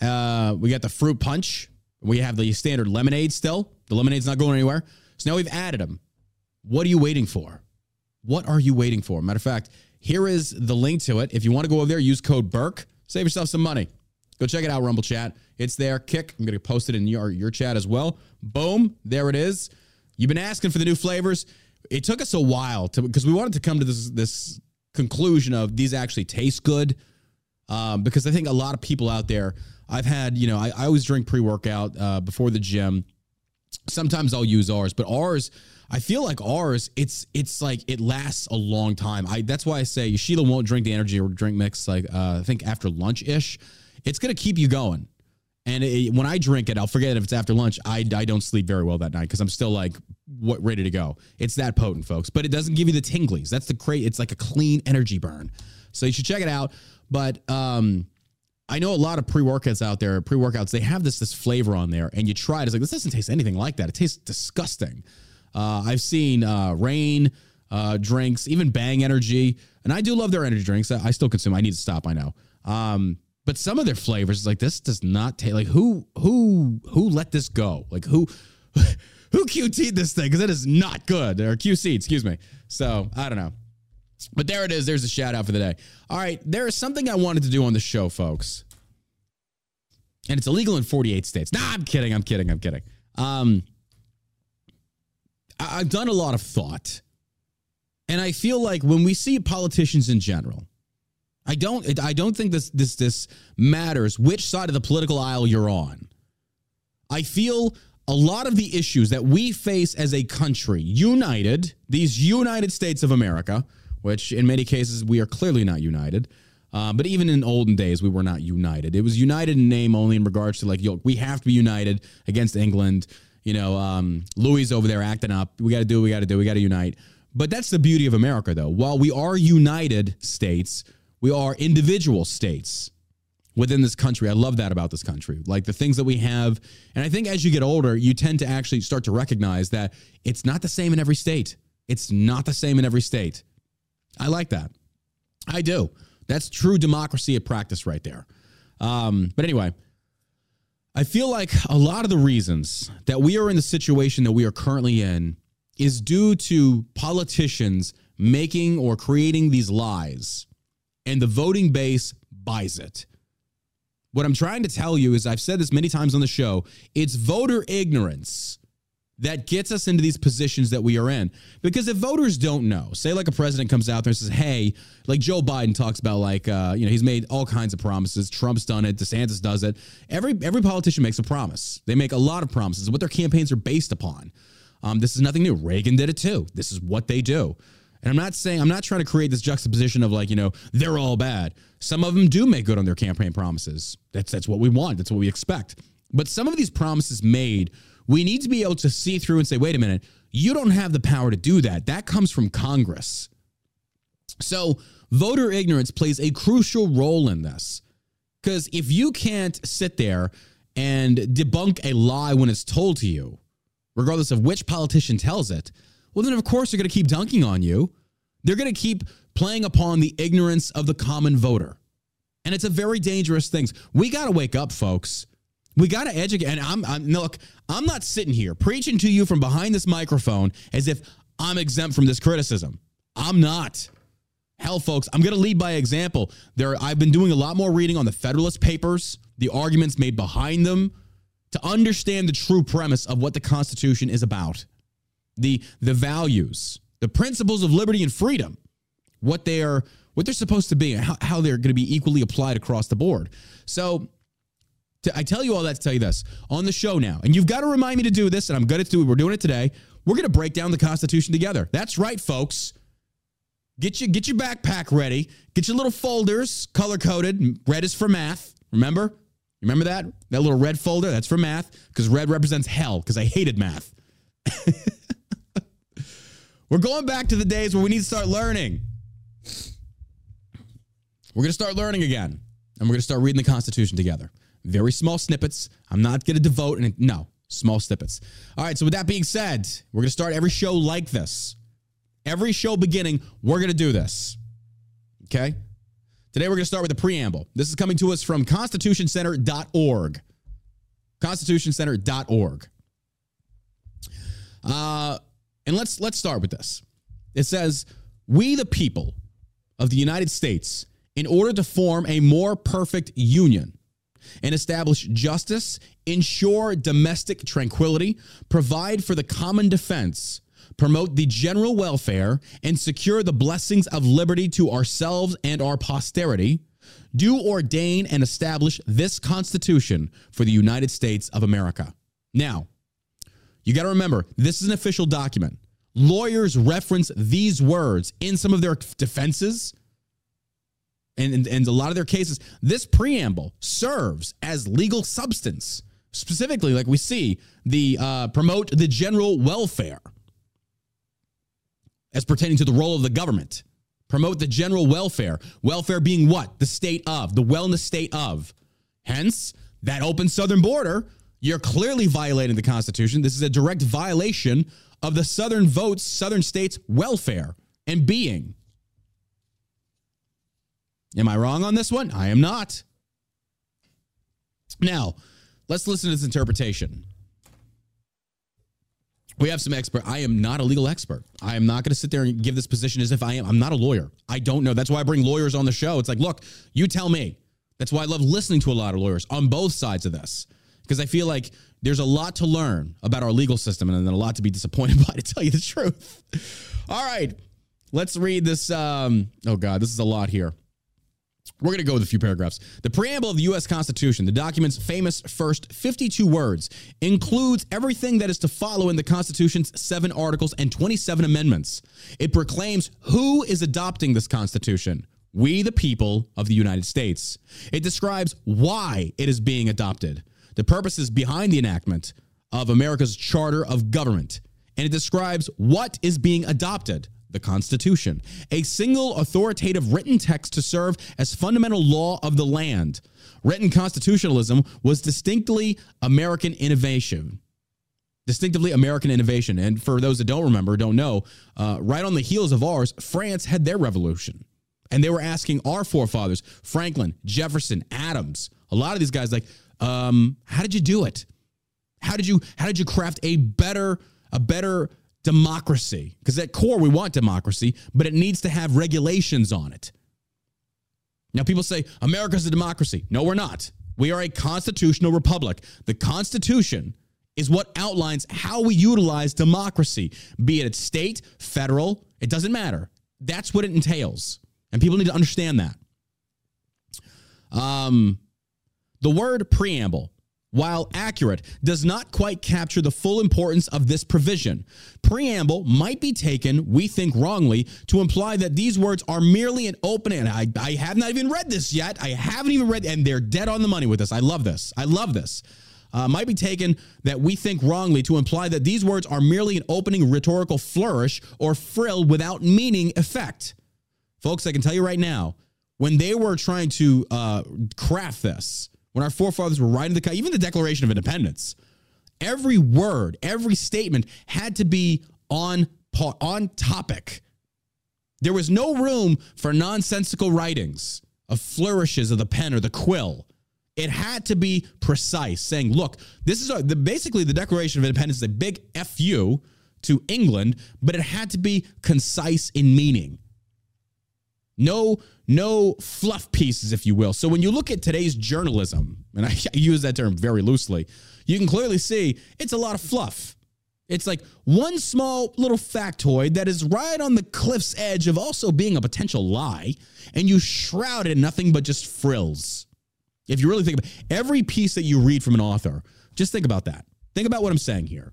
Uh, we got the fruit punch. We have the standard lemonade still. The lemonade's not going anywhere. So now we've added them. What are you waiting for? What are you waiting for? Matter of fact, here is the link to it. If you want to go over there, use code Burk. Save yourself some money. Go check it out, Rumble Chat. It's there. Kick. I'm going to post it in your, your chat as well. Boom. There it is. You've been asking for the new flavors. It took us a while to because we wanted to come to this this conclusion of these actually taste good. Um, because I think a lot of people out there, I've had, you know, I, I always drink pre workout uh, before the gym. Sometimes I'll use ours, but ours, I feel like ours, it's it's like it lasts a long time. I that's why I say Sheila won't drink the energy or drink mix like uh, I think after lunch ish. It's gonna keep you going. And it, when I drink it, I'll forget if it's after lunch. I, I don't sleep very well that night because I'm still like what ready to go. It's that potent, folks. But it doesn't give you the tinglies. That's the great. It's like a clean energy burn. So you should check it out. But um, I know a lot of pre workouts out there. Pre workouts they have this this flavor on there, and you try it. It's like this doesn't taste anything like that. It tastes disgusting. Uh, I've seen uh, Reign uh, drinks, even Bang Energy, and I do love their energy drinks. I, I still consume. I need to stop. I know. Um, but some of their flavors like this does not taste like who who who let this go? Like who who qt'd this thing? Because it is not good. Or qc excuse me. So i don't know. But there it is. There's a shout out for the day. All right. There is something i wanted to do on the show folks. And it's illegal in 48 states. Nah i'm kidding. I'm kidding. I'm kidding. Um I- i've done a lot of thought. And i feel like when we see politicians in general I don't I don't think this this this matters which side of the political aisle you're on. I feel a lot of the issues that we face as a country, united, these United States of America, which in many cases we are clearly not united. Uh, but even in olden days, we were not united. It was united in name only in regards to like, yo, we have to be united against England. You know, um, Louis over there acting up. We got to do what we got to do. We got to unite. But that's the beauty of America, though. While we are united states, we are individual states within this country. I love that about this country. Like the things that we have. And I think as you get older, you tend to actually start to recognize that it's not the same in every state. It's not the same in every state. I like that. I do. That's true democracy at practice right there. Um, but anyway, I feel like a lot of the reasons that we are in the situation that we are currently in is due to politicians making or creating these lies and the voting base buys it. What I'm trying to tell you is I've said this many times on the show, it's voter ignorance that gets us into these positions that we are in. Because if voters don't know, say like a president comes out there and says, "Hey," like Joe Biden talks about like uh, you know, he's made all kinds of promises. Trump's done it, DeSantis does it. Every every politician makes a promise. They make a lot of promises. What their campaigns are based upon. Um, this is nothing new. Reagan did it too. This is what they do. And I'm not saying I'm not trying to create this juxtaposition of like, you know, they're all bad. Some of them do make good on their campaign promises. That's that's what we want. That's what we expect. But some of these promises made, we need to be able to see through and say, wait a minute, you don't have the power to do that. That comes from Congress. So voter ignorance plays a crucial role in this. Because if you can't sit there and debunk a lie when it's told to you, regardless of which politician tells it, well, then of course they're going to keep dunking on you. They're going to keep playing upon the ignorance of the common voter. And it's a very dangerous thing. We got to wake up, folks. We got to educate. And I'm, I'm look, I'm not sitting here preaching to you from behind this microphone as if I'm exempt from this criticism. I'm not. Hell, folks, I'm going to lead by example. There, I've been doing a lot more reading on the Federalist Papers, the arguments made behind them, to understand the true premise of what the Constitution is about, the the values, the principles of liberty and freedom, what they are, what they're supposed to be, and how, how they're going to be equally applied across the board. So. to- I tell you all that to tell you this on the show now, and you've got to remind me to do this, and I'm going to do it. We're doing it today. We're going to break down the Constitution together. That's right, folks. Get your get your backpack ready. Get your little folders color coded. Red is for math. Remember? Remember that? That little red folder? That's for math because red represents hell because I hated math. We're going back to the days where we need to start learning. We're going to start learning again and we're going to start reading the Constitution together. Very small snippets. I'm not going to devote and no, small snippets. All right, so with that being said, we're going to start every show like this. Every show beginning, we're going to do this. Okay? Today we're going to start with the preamble. This is coming to us from constitutioncenter.org. constitutioncenter.org. Uh, and let's let's start with this. It says, "We the people of the United States, in order to form a more perfect union and establish justice, ensure domestic tranquility, provide for the common defense, promote the general welfare, and secure the blessings of liberty to ourselves and our posterity, do ordain and establish this Constitution for the United States of America. Now, you got to remember, this is an official document. Lawyers reference these words in some of their defenses and, and, and a lot of their cases. This preamble serves as legal substance, specifically, like we see, the uh, promote the general welfare as pertaining to the role of the government. Promote the general welfare. Welfare being what? The state of, the wellness state of. Hence, that open southern border, you're clearly violating the Constitution. This is a direct violation of the southern votes, southern states' welfare and being. Am I wrong on this one? I am not. Now, let's listen to this interpretation. We have some expert. I am not a legal expert. I am not going to sit there and give this position as if I am. I'm not a lawyer. I don't know. That's why I bring lawyers on the show. It's like, look, you tell me. That's why I love listening to a lot of lawyers on both sides of this because I feel like there's a lot to learn about our legal system and then a lot to be disappointed by, to tell you the truth. All right, let's read this. Um, oh, God, this is a lot here. We're going to go with a few paragraphs. The preamble of the U.S. Constitution, the document's famous first 52 words, includes everything that is to follow in the Constitution's seven articles and 27 amendments. It proclaims who is adopting this Constitution. We, the people of the United States. It describes why it is being adopted, the purposes behind the enactment of America's Charter of Government, and it describes what is being adopted the Constitution, a single authoritative written text to serve as fundamental law of the land. Written constitutionalism was distinctly American innovation. Distinctively American innovation. And for those that don't remember, don't know, uh, right on the heels of ours, France had their revolution. And they were asking our forefathers, Franklin, Jefferson, Adams, a lot of these guys, like, um, how did you do it? How did you how did you craft a better a better democracy? Because at core we want democracy, but it needs to have regulations on it. Now people say America's a democracy. No, we're not. We are a constitutional republic. The Constitution is what outlines how we utilize democracy, be it at state, federal, it doesn't matter. That's what it entails. And people need to understand that. Um, the word preamble, while accurate, does not quite capture the full importance of this provision. Preamble might be taken, we think wrongly, to imply that these words are merely an opening. I, I have not even read this yet. I haven't even read, and they're dead on the money with this. I love this. I love this. Uh, might be taken that we think wrongly to imply that these words are merely an opening rhetorical flourish or frill without meaning effect. Folks, I can tell you right now, when they were trying to uh, craft this, when our forefathers were writing the, even the Declaration of Independence, every word, every statement had to be on on topic. There was no room for nonsensical writings of flourishes of the pen or the quill. It had to be precise, saying, "Look, this is the, basically the Declaration of Independence is a big fu to England, but it had to be concise in meaning. No, no fluff pieces, if you will. So when you look at today's journalism, and I use that term very loosely, you can clearly see it's a lot of fluff. It's like one small little factoid that is right on the cliff's edge of also being a potential lie, and you shroud it in nothing but just frills. If you really think about every piece that you read from an author, just think about that. Think about what I'm saying here.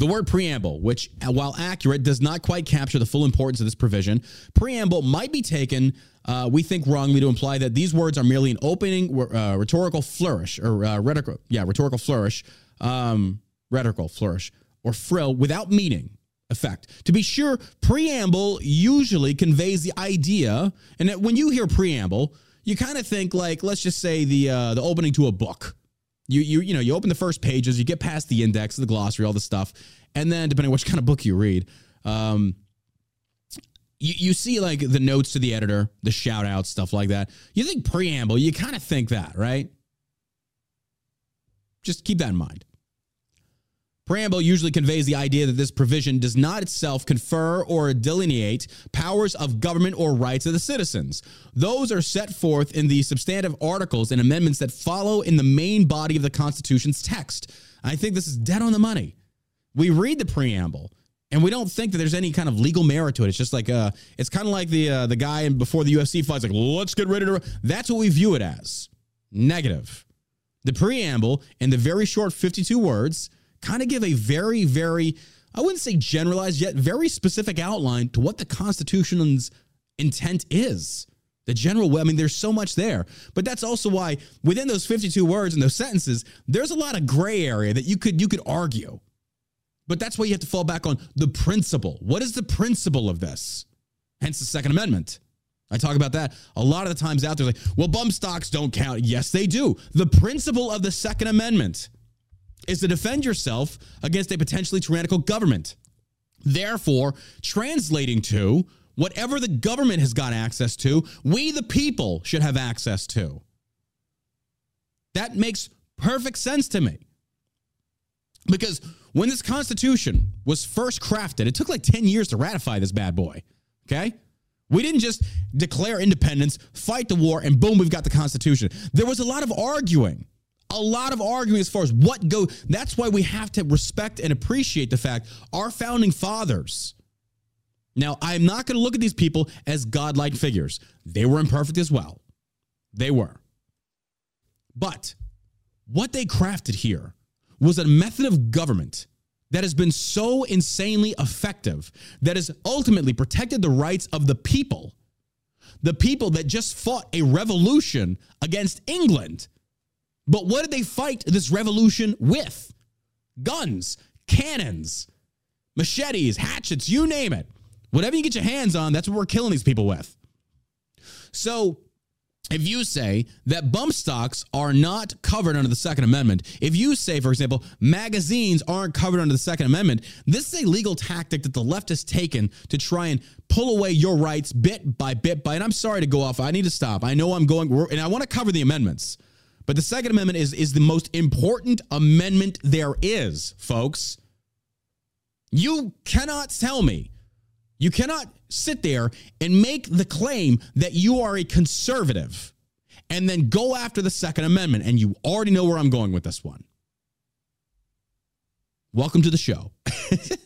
The word preamble, which, while accurate, does not quite capture the full importance of this provision, preamble might be taken, uh, we think, wrongly to imply that these words are merely an opening uh, rhetorical flourish, or uh, rhetorical, yeah, rhetorical flourish, um, rhetorical flourish, or frill without meaning effect. To be sure, preamble usually conveys the idea, and when you hear preamble, you kind of think like, let's just say the uh, the opening to a book you you you know you open the first pages, you get past the index, the glossary, all the stuff, and then depending on which kind of book you read, um, you, you see like the notes to the editor, the shout outs, stuff like that. You think preamble, you kind of think that, right? Just keep that in mind. Preamble usually conveys the idea that this provision does not itself confer or delineate powers of government or rights of the citizens. Those are set forth in the substantive articles and amendments that follow in the main body of the Constitution's text. I think this is dead on the money. We read the preamble and we don't think that there's any kind of legal merit to it. It's just like uh, it's kind of like the uh, the guy before the UFC fights, like let's get ready to. That's what we view it as negative. The preamble in the very short 52 words kind of give a very, very, I wouldn't say generalized yet, very specific outline to what the Constitution's intent is. The general, I mean, there's so much there, but that's also why within those 52 words and those sentences, there's a lot of gray area that you could you could argue. But that's why you have to fall back on the principle. What is the principle of this? Hence the Second Amendment. I talk about that a lot of the times out there. Like, well, bump stocks don't count. Yes, they do. The principle of the Second Amendment is to defend yourself against a potentially tyrannical government. Therefore, translating to whatever the government has got access to, we the people should have access to. That makes perfect sense to me. Because when this Constitution was first crafted, it took like 10 years to ratify this bad boy. Okay? We didn't just declare independence, fight the war, and boom, we've got the Constitution. There was a lot of arguing a lot of arguing as far as what go. That's why we have to respect and appreciate the fact our founding fathers. Now, I'm not going to look at these people as godlike figures. They were imperfect as well. They were. But what they crafted here was a method of government that has been so insanely effective that has ultimately protected the rights of the people. The people that just fought a revolution against England but what did they fight this revolution with? Guns, cannons, machetes, hatchets, you name it. Whatever you get your hands on, that's what we're killing these people with. So, if you say that bump stocks are not covered under the Second Amendment, if you say, for example, magazines aren't covered under the Second Amendment, this is a legal tactic that the left has taken to try and pull away your rights bit by bit by. And I'm sorry to go off. I need to stop. I know I'm going, and I want to cover the amendments. But the Second Amendment is, is the most important amendment there is, folks. You cannot tell me, you cannot sit there and make the claim that you are a conservative and then go after the Second Amendment. And you already know where I'm going with this one. Welcome to the show. Hit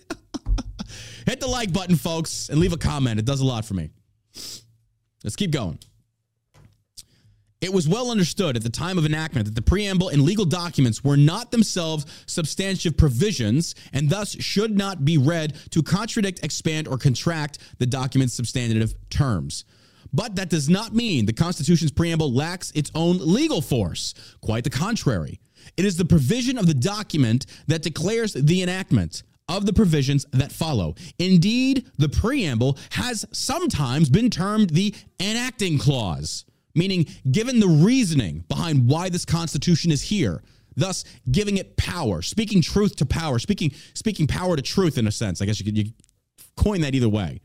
the like button, folks, and leave a comment. It does a lot for me. Let's keep going. It was well understood at the time of enactment that the preamble and legal documents were not themselves substantive provisions and thus should not be read to contradict, expand, or contract the document's substantive terms. But that does not mean the Constitution's preamble lacks its own legal force. Quite the contrary. It is the provision of the document that declares the enactment of the provisions that follow. Indeed, the preamble has sometimes been termed the enacting clause meaning given the reasoning behind why this Constitution is here, thus giving it power, speaking truth to power, speaking speaking power to truth in a sense. I guess you could you coin that either way.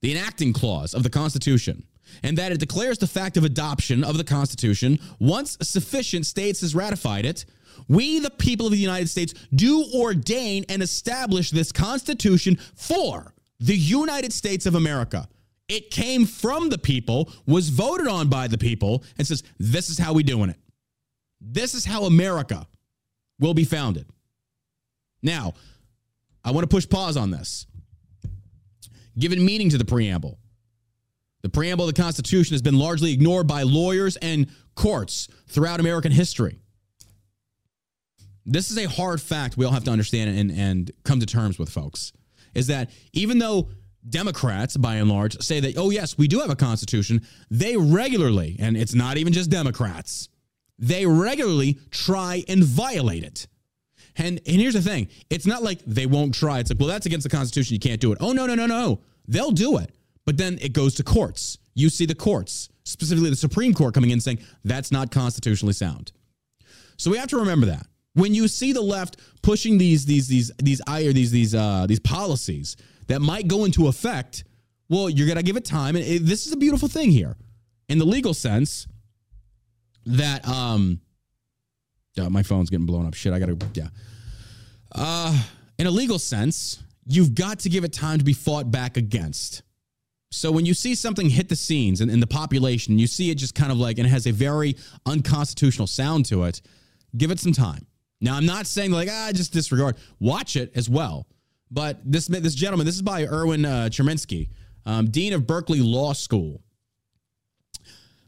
The enacting clause of the Constitution and that it declares the fact of adoption of the Constitution once sufficient states has ratified it. We, the people of the United States, do ordain and establish this Constitution for the United States of America. It came from the people, was voted on by the people, and says, This is how we doing it. This is how America will be founded. Now, I want to push pause on this. Given meaning to the preamble, the preamble of the Constitution has been largely ignored by lawyers and courts throughout American history. This is a hard fact we all have to understand and, and come to terms with, folks. Is that even though Democrats, by and large, say that, oh, yes, we do have a Constitution, they regularly, and it's not even just Democrats, they regularly try and violate it. And, and here's the thing it's not like they won't try. It's like, well, that's against the Constitution. You can't do it. Oh, no, no, no, no. They'll do it. But then it goes to courts. You see the courts, specifically the Supreme Court, coming in saying that's not constitutionally sound. So we have to remember that when you see the left pushing these these these these these these uh, these policies that might go into effect, well, you're gonna give it time, and it, this is a beautiful thing here, in the legal sense that um, oh, my phone's getting blown up. Shit, I gotta yeah. Uh, in a legal sense, you've got to give it time to be fought back against. So when you see something hit the scenes in, in the population, you see it just kind of like, and it has a very unconstitutional sound to it, give it some time. Now, I'm not saying like, ah, just disregard. Watch it as well. But this this gentleman, this is by Erwin uh, Chemerinsky, um, Dean of Berkeley Law School.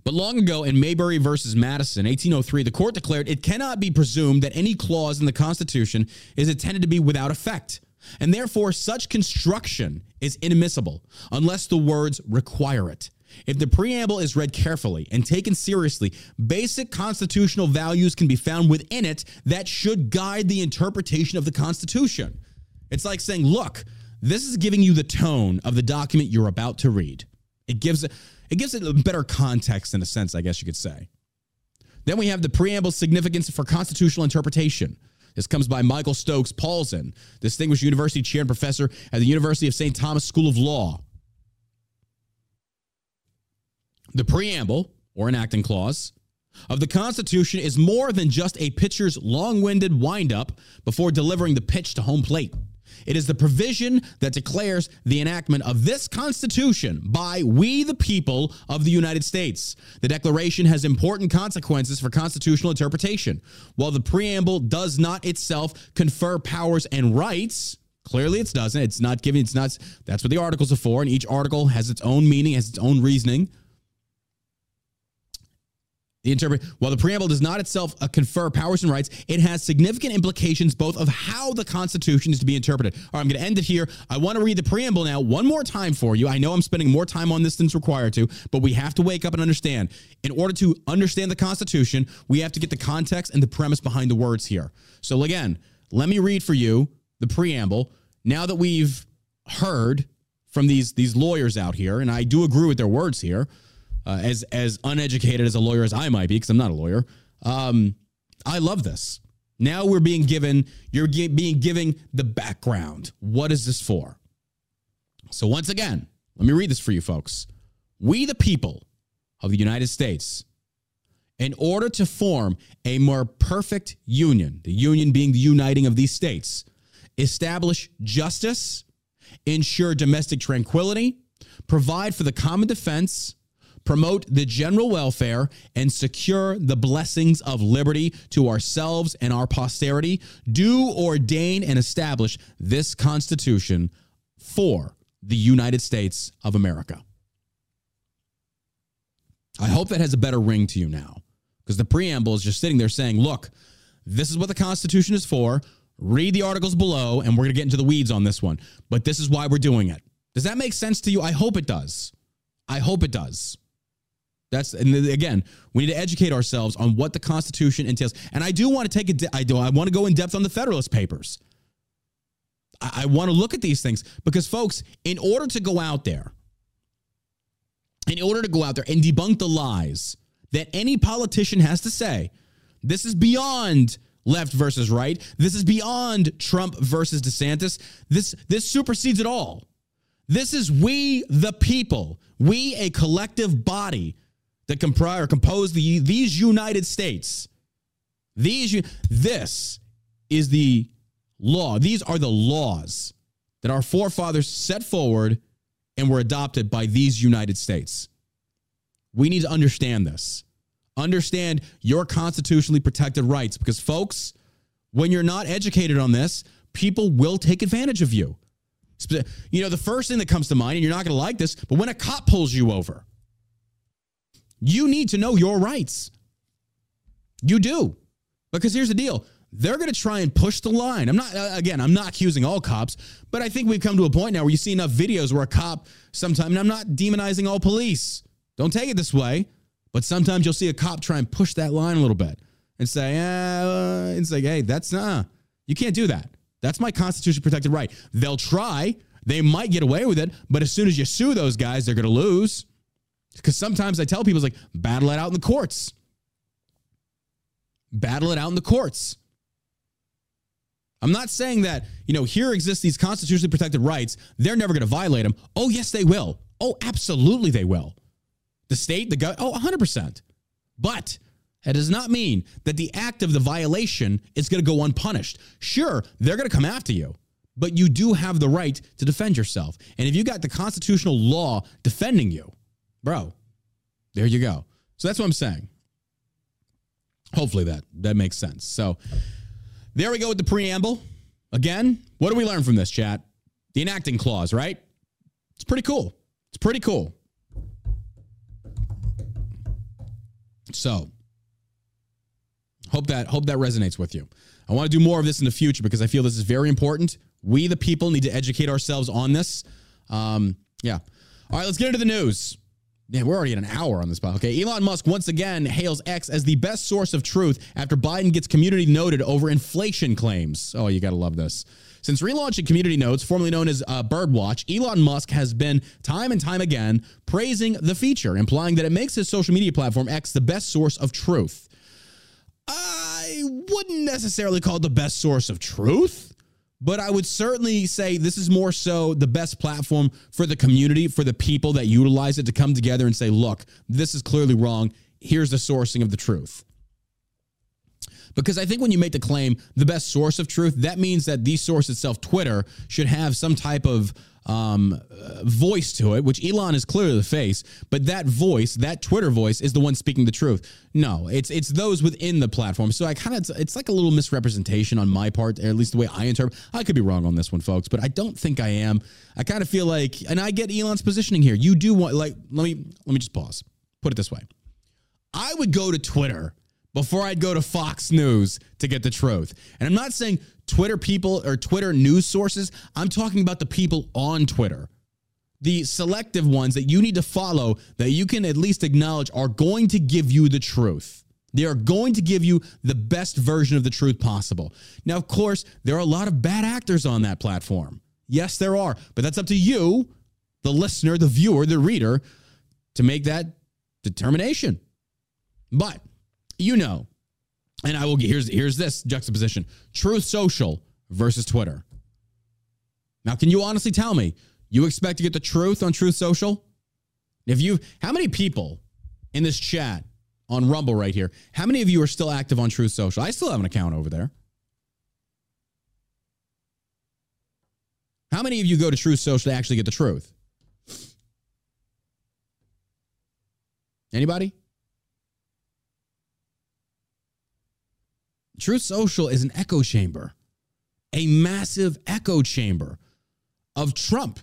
But long ago in Marbury versus Madison, 1803, the court declared it cannot be presumed that any clause in the Constitution is intended to be without effect and therefore such construction is inadmissible unless the words require it. If the preamble is read carefully and taken seriously, basic constitutional values can be found within it that should guide the interpretation of the Constitution. It's like saying, look, this is giving you the tone of the document you're about to read. It gives it, it gives it a better context in a sense, I guess you could say. Then we have the preamble's significance for constitutional interpretation. This comes by Michael Stokes Paulsen, distinguished university chair and professor at the University of St. Thomas School of Law. The preamble, or enacting clause, of the Constitution is more than just a pitcher's long winded windup before delivering the pitch to home plate. It is the provision that declares the enactment of this Constitution by we, the people of the United States. The Declaration has important consequences for constitutional interpretation. While the preamble does not itself confer powers and rights, Clearly, it doesn't. It's not giving. It's not. That's what the articles are for, and each article has its own meaning, has its own reasoning. The interpret while the preamble does not itself uh, confer powers and rights, it has significant implications both of how the Constitution is to be interpreted. All right, I'm going to end it here. I want to read the preamble now one more time for you. I know I'm spending more time on this than's required to, but we have to wake up and understand. In order to understand the Constitution, we have to get the context and the premise behind the words here. So again, let me read for you the preamble. Now that we've heard from these these lawyers out here, and I do agree with their words here uh, as as uneducated as a lawyer as I might be, because I'm not a lawyer. Um, I love this. Now we're being given, you're being given the background. What is this for? So once again, let me read this for you folks. We the people of the United States, in order to form a more perfect union, the union being the uniting of these states, establish justice, ensure domestic tranquility, provide for the common defense, promote the general welfare, and secure the blessings of liberty to ourselves and our posterity, do ordain and establish this Constitution for the United States of America. I hope that has a better ring to you now because the preamble is just sitting there saying, look, this is what the Constitution is for. Read the articles below, and we're going to get into the weeds on this one. But this is why we're doing it. Does that make sense to you? I hope it does. I hope it does. That's and again, we need to educate ourselves on what the Constitution entails. And I do want to take it. I do, I want to go in depth on the Federalist Papers. I, I want to look at these things because, folks, in order to go out there, in order to go out there and debunk the lies that any politician has to say, this is beyond left versus right. This is beyond Trump versus DeSantis. This this supersedes it all. This is we the people, we a collective body that comprise or compose the these United States. These this is the law. These are the laws that our forefathers set forward and were adopted by these United States. We need to understand this. Understand your constitutionally protected rights because, folks, when you're not educated on this, people will take advantage of you. You know, the first thing that comes to mind, and you're not going to like this, but when a cop pulls you over, you need to know your rights. You do. Because here's the deal they're going to try and push the line. I'm not, uh, again, I'm not accusing all cops, but I think we've come to a point now where you see enough videos where a cop sometimes, and I'm not demonizing all police. Don't take it this way, but sometimes you'll see a cop try and push that line a little bit and say, uh, it's like, hey, that's, uh, you can't do that. That's my constitution protected right. They'll try, they might get away with it, but as soon as you sue those guys, they're going to lose. Because sometimes I tell people, it's like, battle it out in the courts. Battle it out in the courts. I'm not saying that, you know, here exist these constitutionally protected rights. They're never going to violate them. Oh, yes, they will. Oh, absolutely, they will. The state, the government, oh, 100%. But that does not mean that the act of the violation is going to go unpunished. Sure, they're going to come after you, but you do have the right to defend yourself. And if you got the constitutional law defending you, bro, there you go. So that's what I'm saying. Hopefully that that makes sense. So there we go with the preamble. Again, what do we learn from this chat? The enacting clause, right? It's pretty cool. It's pretty cool. So, hope that hope that resonates with you. I want to do more of this in the future because I feel this is very important. We, the people, need to educate ourselves on this. Um, yeah. All right, let's get into the news. Yeah, we're already at an hour on this spot. Okay, Elon Musk once again hails X as the best source of truth after Biden gets community noted over inflation claims. Oh, you gotta love this. Since relaunching Community Notes, formerly known as uh, Birdwatch, Elon Musk has been time and time again praising the feature, implying that it makes his social media platform X the best source of truth. I wouldn't necessarily call it the best source of truth, but I would certainly say this is more so the best platform for the community, for the people that utilize it to come together and say, look, this is clearly wrong. Here's the sourcing of the truth. Because I think when you make the claim the best source of truth, that means that the source itself, Twitter, should have some type of um, uh, voice to it, which Elon is clearly the face, but that voice, that Twitter voice, is the one speaking the truth. No, it's it's those within the platform. So I kind of it's like a little misrepresentation on my part, or at least the way I interpret. I could be wrong on this one, folks, but I don't think I am. I kind of feel like, and I get Elon's positioning here. You do want like let me let me just pause. Put it this way. I would go to Twitter before I'd go to Fox News to get the truth. And I'm not saying Twitter people or Twitter news sources, I'm talking about the people on Twitter. The selective ones that you need to follow that you can at least acknowledge are going to give you the truth. They are going to give you the best version of the truth possible. Now, of course, there are a lot of bad actors on that platform. Yes, there are, but that's up to you, the listener, the viewer, the reader, to make that determination. But you know, and I will get here's here's this juxtaposition: Truth Social versus Twitter. Now, can you honestly tell me you expect to get the truth on Truth Social? If you, how many people in this chat on Rumble right here, how many of you are still active on Truth Social? I still have an account over there. How many of you go to Truth Social to actually get the truth? Anybody? Truth Social is an echo chamber, a massive echo chamber of Trump.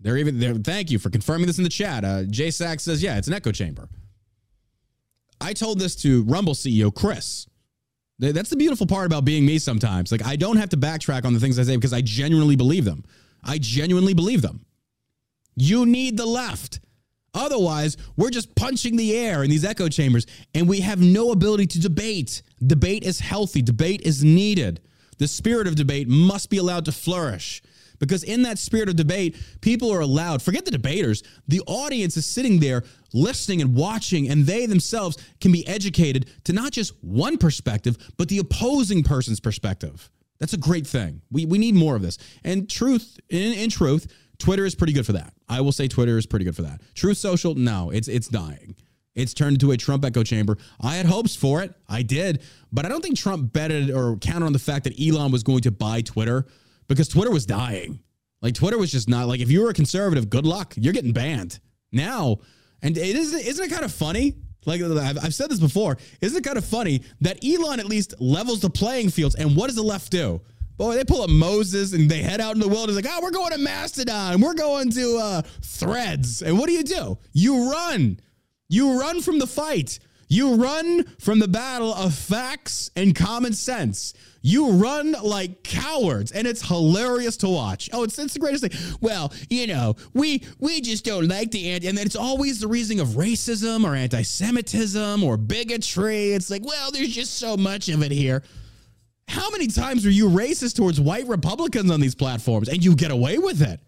They're even there. Thank you for confirming this in the chat. Uh, Jay Sachs says, yeah, it's an echo chamber. I told this to Rumble CEO Chris. That's the beautiful part about being me sometimes. Like, I don't have to backtrack on the things I say because I genuinely believe them. I genuinely believe them. You need the left. Otherwise, we're just punching the air in these echo chambers and we have no ability to debate. Debate is healthy, debate is needed. The spirit of debate must be allowed to flourish because in that spirit of debate, people are allowed, forget the debaters, the audience is sitting there listening and watching, and they themselves can be educated to not just one perspective, but the opposing person's perspective. That's a great thing. We, we need more of this. And truth, in, in truth, Twitter is pretty good for that. I will say Twitter is pretty good for that. Truth Social, no, it's it's dying. It's turned into a Trump echo chamber. I had hopes for it. I did. But I don't think Trump betted or counted on the fact that Elon was going to buy Twitter because Twitter was dying. Like Twitter was just not like if you were a conservative, good luck. You're getting banned. Now, and it isn't isn't it kind of funny? Like I've, I've said this before, isn't it kind of funny that Elon at least levels the playing fields? And what does the left do? Boy, they pull up Moses and they head out in the wilderness like, oh, we're going to Mastodon, we're going to uh, Threads, and what do you do? You run, you run from the fight. You run from the battle of facts and common sense. You run like cowards, and it's hilarious to watch. Oh, it's, it's the greatest thing. Well, you know, we we just don't like the anti, and then it's always the reasoning of racism or anti-Semitism or bigotry. It's like, well, there's just so much of it here. How many times were you racist towards white Republicans on these platforms, and you get away with it?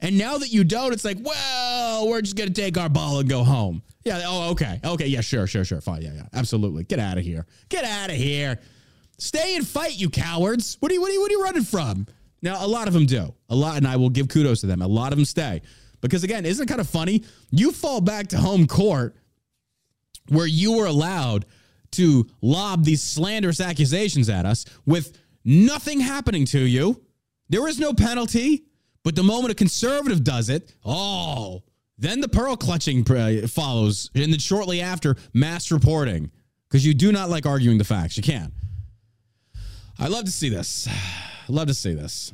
And now that you don't, it's like, well, we're just gonna take our ball and go home. Yeah. Oh, okay. Okay. Yeah. Sure. Sure. Sure. Fine. Yeah. Yeah. Absolutely. Get out of here. Get out of here. Stay and fight, you cowards. What are you? What are you? What are you running from? Now, a lot of them do. A lot, and I will give kudos to them. A lot of them stay because again, isn't it kind of funny? You fall back to home court where you were allowed to lob these slanderous accusations at us with nothing happening to you. There is no penalty. But the moment a conservative does it, oh, then the pearl clutching uh, follows. And then shortly after, mass reporting. Because you do not like arguing the facts. You can't. I love to see this. I love to see this.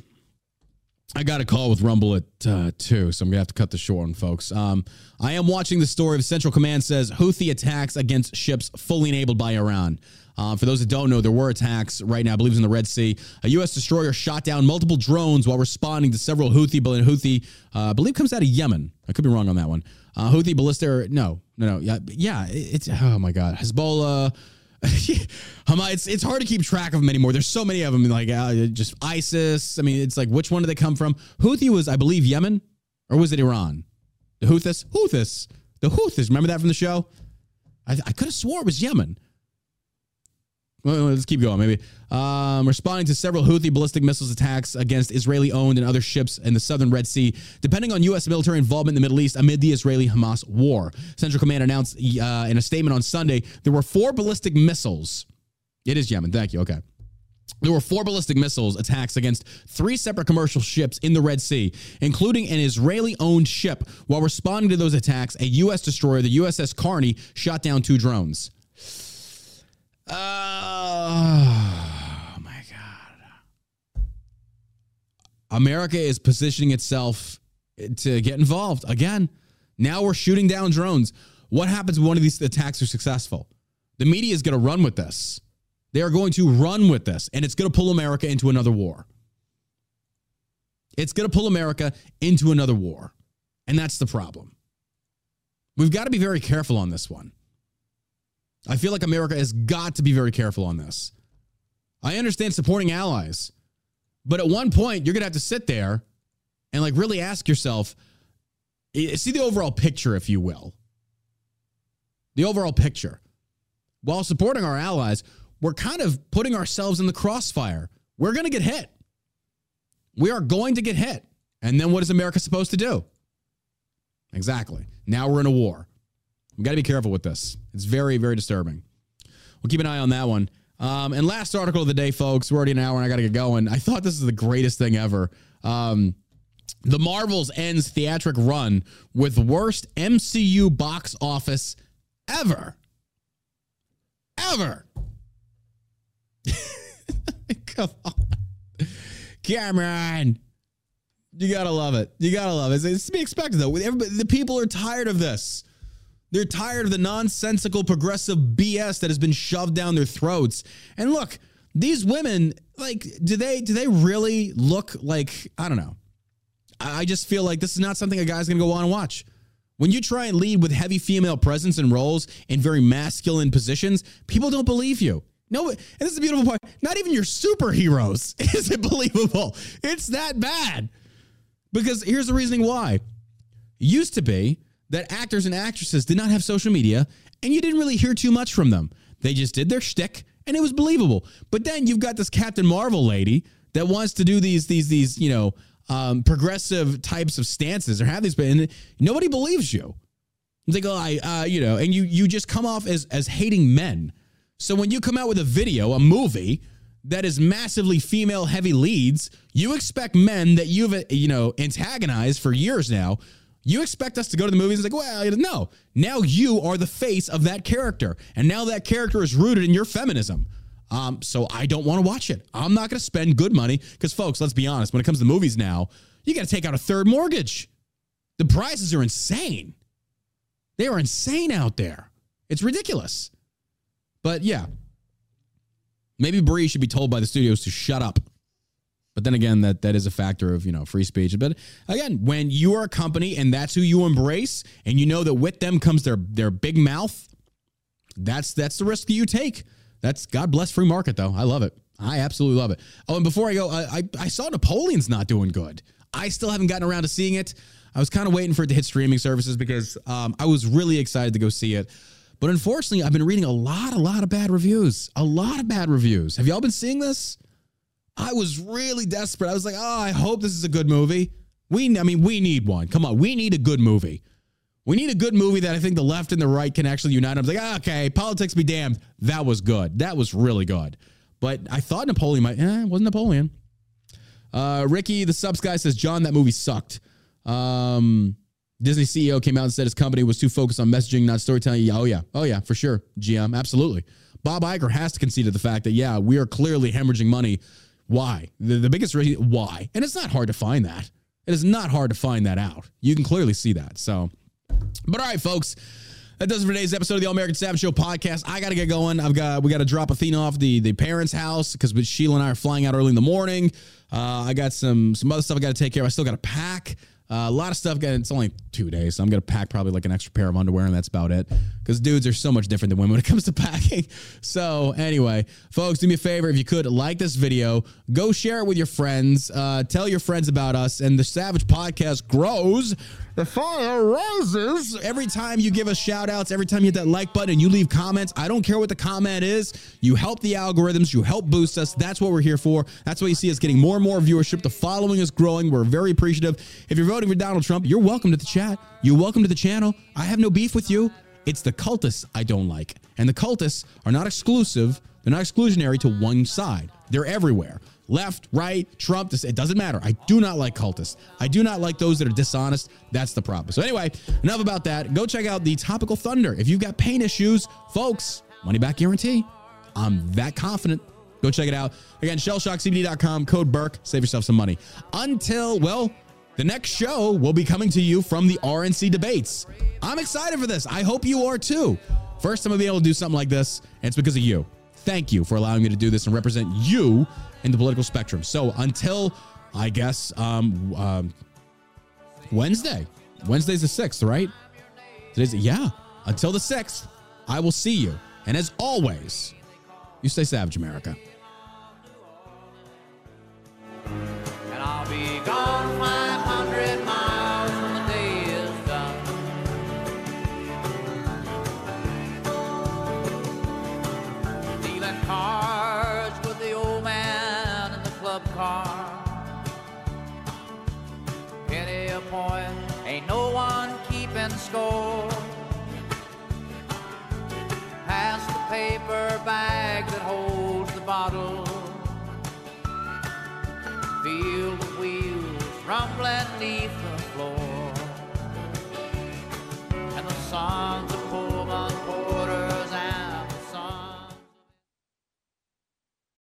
I got a call with Rumble at uh, two, so I'm gonna have to cut the short one, folks. Um, I am watching the story of Central Command says Houthi attacks against ships fully enabled by Iran. Uh, for those that don't know, there were attacks right now, I believe, in the Red Sea. A U.S. destroyer shot down multiple drones while responding to several Houthi, Houthi, uh, I believe, comes out of Yemen. I could be wrong on that one. Uh, Houthi ballistic, no, no, no, yeah, yeah. It's oh my god, Hezbollah. Hamas, it's it's hard to keep track of them anymore. There's so many of them, like uh, just ISIS. I mean, it's like which one do they come from? Houthi was, I believe, Yemen, or was it Iran? The Houthis, Houthis, the Houthis. Remember that from the show? I, I could have swore it was Yemen. Let's keep going. Maybe um, responding to several Houthi ballistic missiles attacks against Israeli-owned and other ships in the southern Red Sea, depending on U.S. military involvement in the Middle East amid the Israeli-Hamas war. Central Command announced uh, in a statement on Sunday there were four ballistic missiles. It is Yemen. Thank you. Okay. There were four ballistic missiles attacks against three separate commercial ships in the Red Sea, including an Israeli owned ship. While responding to those attacks, a U.S. destroyer, the USS Carney, shot down two drones. Oh my God. America is positioning itself to get involved again. Now we're shooting down drones. What happens when one of these attacks are successful? The media is going to run with this. They are going to run with this, and it's going to pull America into another war. It's going to pull America into another war. And that's the problem. We've got to be very careful on this one. I feel like America has got to be very careful on this. I understand supporting allies, but at one point, you're going to have to sit there and like really ask yourself see the overall picture, if you will. The overall picture. While supporting our allies, we're kind of putting ourselves in the crossfire. We're going to get hit. We are going to get hit. And then what is America supposed to do? Exactly. Now we're in a war. We got to be careful with this. It's very, very disturbing. We'll keep an eye on that one. Um, and last article of the day, folks. We're already an hour and I got to get going. I thought this is the greatest thing ever. Um, the Marvels ends theatric run with worst MCU box office ever. Ever. Come on. Cameron. You gotta love it. You gotta love it. It's to be expected though. Everybody, The people are tired of this. They're tired of the nonsensical progressive BS that has been shoved down their throats. And look, these women, like, do they do they really look like I don't know? I just feel like this is not something a guy's gonna go on and watch. When you try and lead with heavy female presence and roles in very masculine positions, people don't believe you. No, and this is a beautiful part. Not even your superheroes is it believable. It's that bad. Because here's the reasoning why. Used to be that actors and actresses did not have social media and you didn't really hear too much from them. They just did their shtick and it was believable. But then you've got this Captain Marvel lady that wants to do these, these, these, you know, um, progressive types of stances or have these, but nobody believes you. They go, I, uh, you know, and you you just come off as as hating men. So when you come out with a video, a movie that is massively female heavy leads, you expect men that you've you know antagonized for years now. You expect us to go to the movies and like, well, no. Now you are the face of that character, and now that character is rooted in your feminism. Um, so I don't want to watch it. I'm not going to spend good money because, folks, let's be honest. When it comes to movies now, you got to take out a third mortgage. The prices are insane. They are insane out there. It's ridiculous. But yeah, maybe Brie should be told by the studios to shut up. But then again, that that is a factor of you know free speech. But again, when you are a company and that's who you embrace, and you know that with them comes their their big mouth, that's that's the risk that you take. That's God bless free market though. I love it. I absolutely love it. Oh, and before I go, I I, I saw Napoleon's not doing good. I still haven't gotten around to seeing it. I was kind of waiting for it to hit streaming services because um, I was really excited to go see it. But unfortunately, I've been reading a lot, a lot of bad reviews. A lot of bad reviews. Have y'all been seeing this? I was really desperate. I was like, oh, I hope this is a good movie. We, I mean, we need one. Come on, we need a good movie. We need a good movie that I think the left and the right can actually unite. I was like, ah, okay, politics be damned. That was good. That was really good. But I thought Napoleon might. Eh, it wasn't Napoleon. Uh, Ricky, the subs guy says, John, that movie sucked. Um, Disney CEO came out and said his company was too focused on messaging, not storytelling. Yeah, oh yeah, oh yeah, for sure. GM, absolutely. Bob Iger has to concede to the fact that yeah, we are clearly hemorrhaging money. Why? The, the biggest reason why, and it's not hard to find that. It is not hard to find that out. You can clearly see that. So, but all right, folks. That does it for today's episode of the All American Savage Show podcast. I got to get going. I've got we got to drop Athena off the the parents' house because Sheila and I are flying out early in the morning. Uh, I got some some other stuff I got to take care of. I still got to pack. Uh, a lot of stuff. Getting it's only two days, so I'm gonna pack probably like an extra pair of underwear, and that's about it. Because dudes are so much different than women when it comes to packing. So anyway, folks, do me a favor if you could like this video, go share it with your friends, uh, tell your friends about us, and the Savage Podcast grows. The fire rises every time you give us shout outs, every time you hit that like button and you leave comments. I don't care what the comment is. You help the algorithms, you help boost us. That's what we're here for. That's why you see us getting more and more viewership. The following is growing. We're very appreciative. If you're voting for Donald Trump, you're welcome to the chat. You're welcome to the channel. I have no beef with you. It's the cultists I don't like. And the cultists are not exclusive, they're not exclusionary to one side, they're everywhere left, right, Trump. It doesn't matter. I do not like cultists. I do not like those that are dishonest. That's the problem. So, anyway, enough about that. Go check out the Topical Thunder. If you've got pain issues, folks, money back guarantee. I'm that confident. Go check it out. Again, shellshockcbd.com, code Burk, save yourself some money. Until, well, the next show will be coming to you from the RNC debates. I'm excited for this. I hope you are too. First, time I'm gonna be able to do something like this, and it's because of you. Thank you for allowing me to do this and represent you in the political spectrum. So until I guess um, um, Wednesday, Wednesday's the sixth, right? Today's yeah. Until the sixth, I will see you. And as always, you stay savage, America. Score. Pass the paper bag that holds the bottle. Feel the wheels rumbling neath the floor. And the song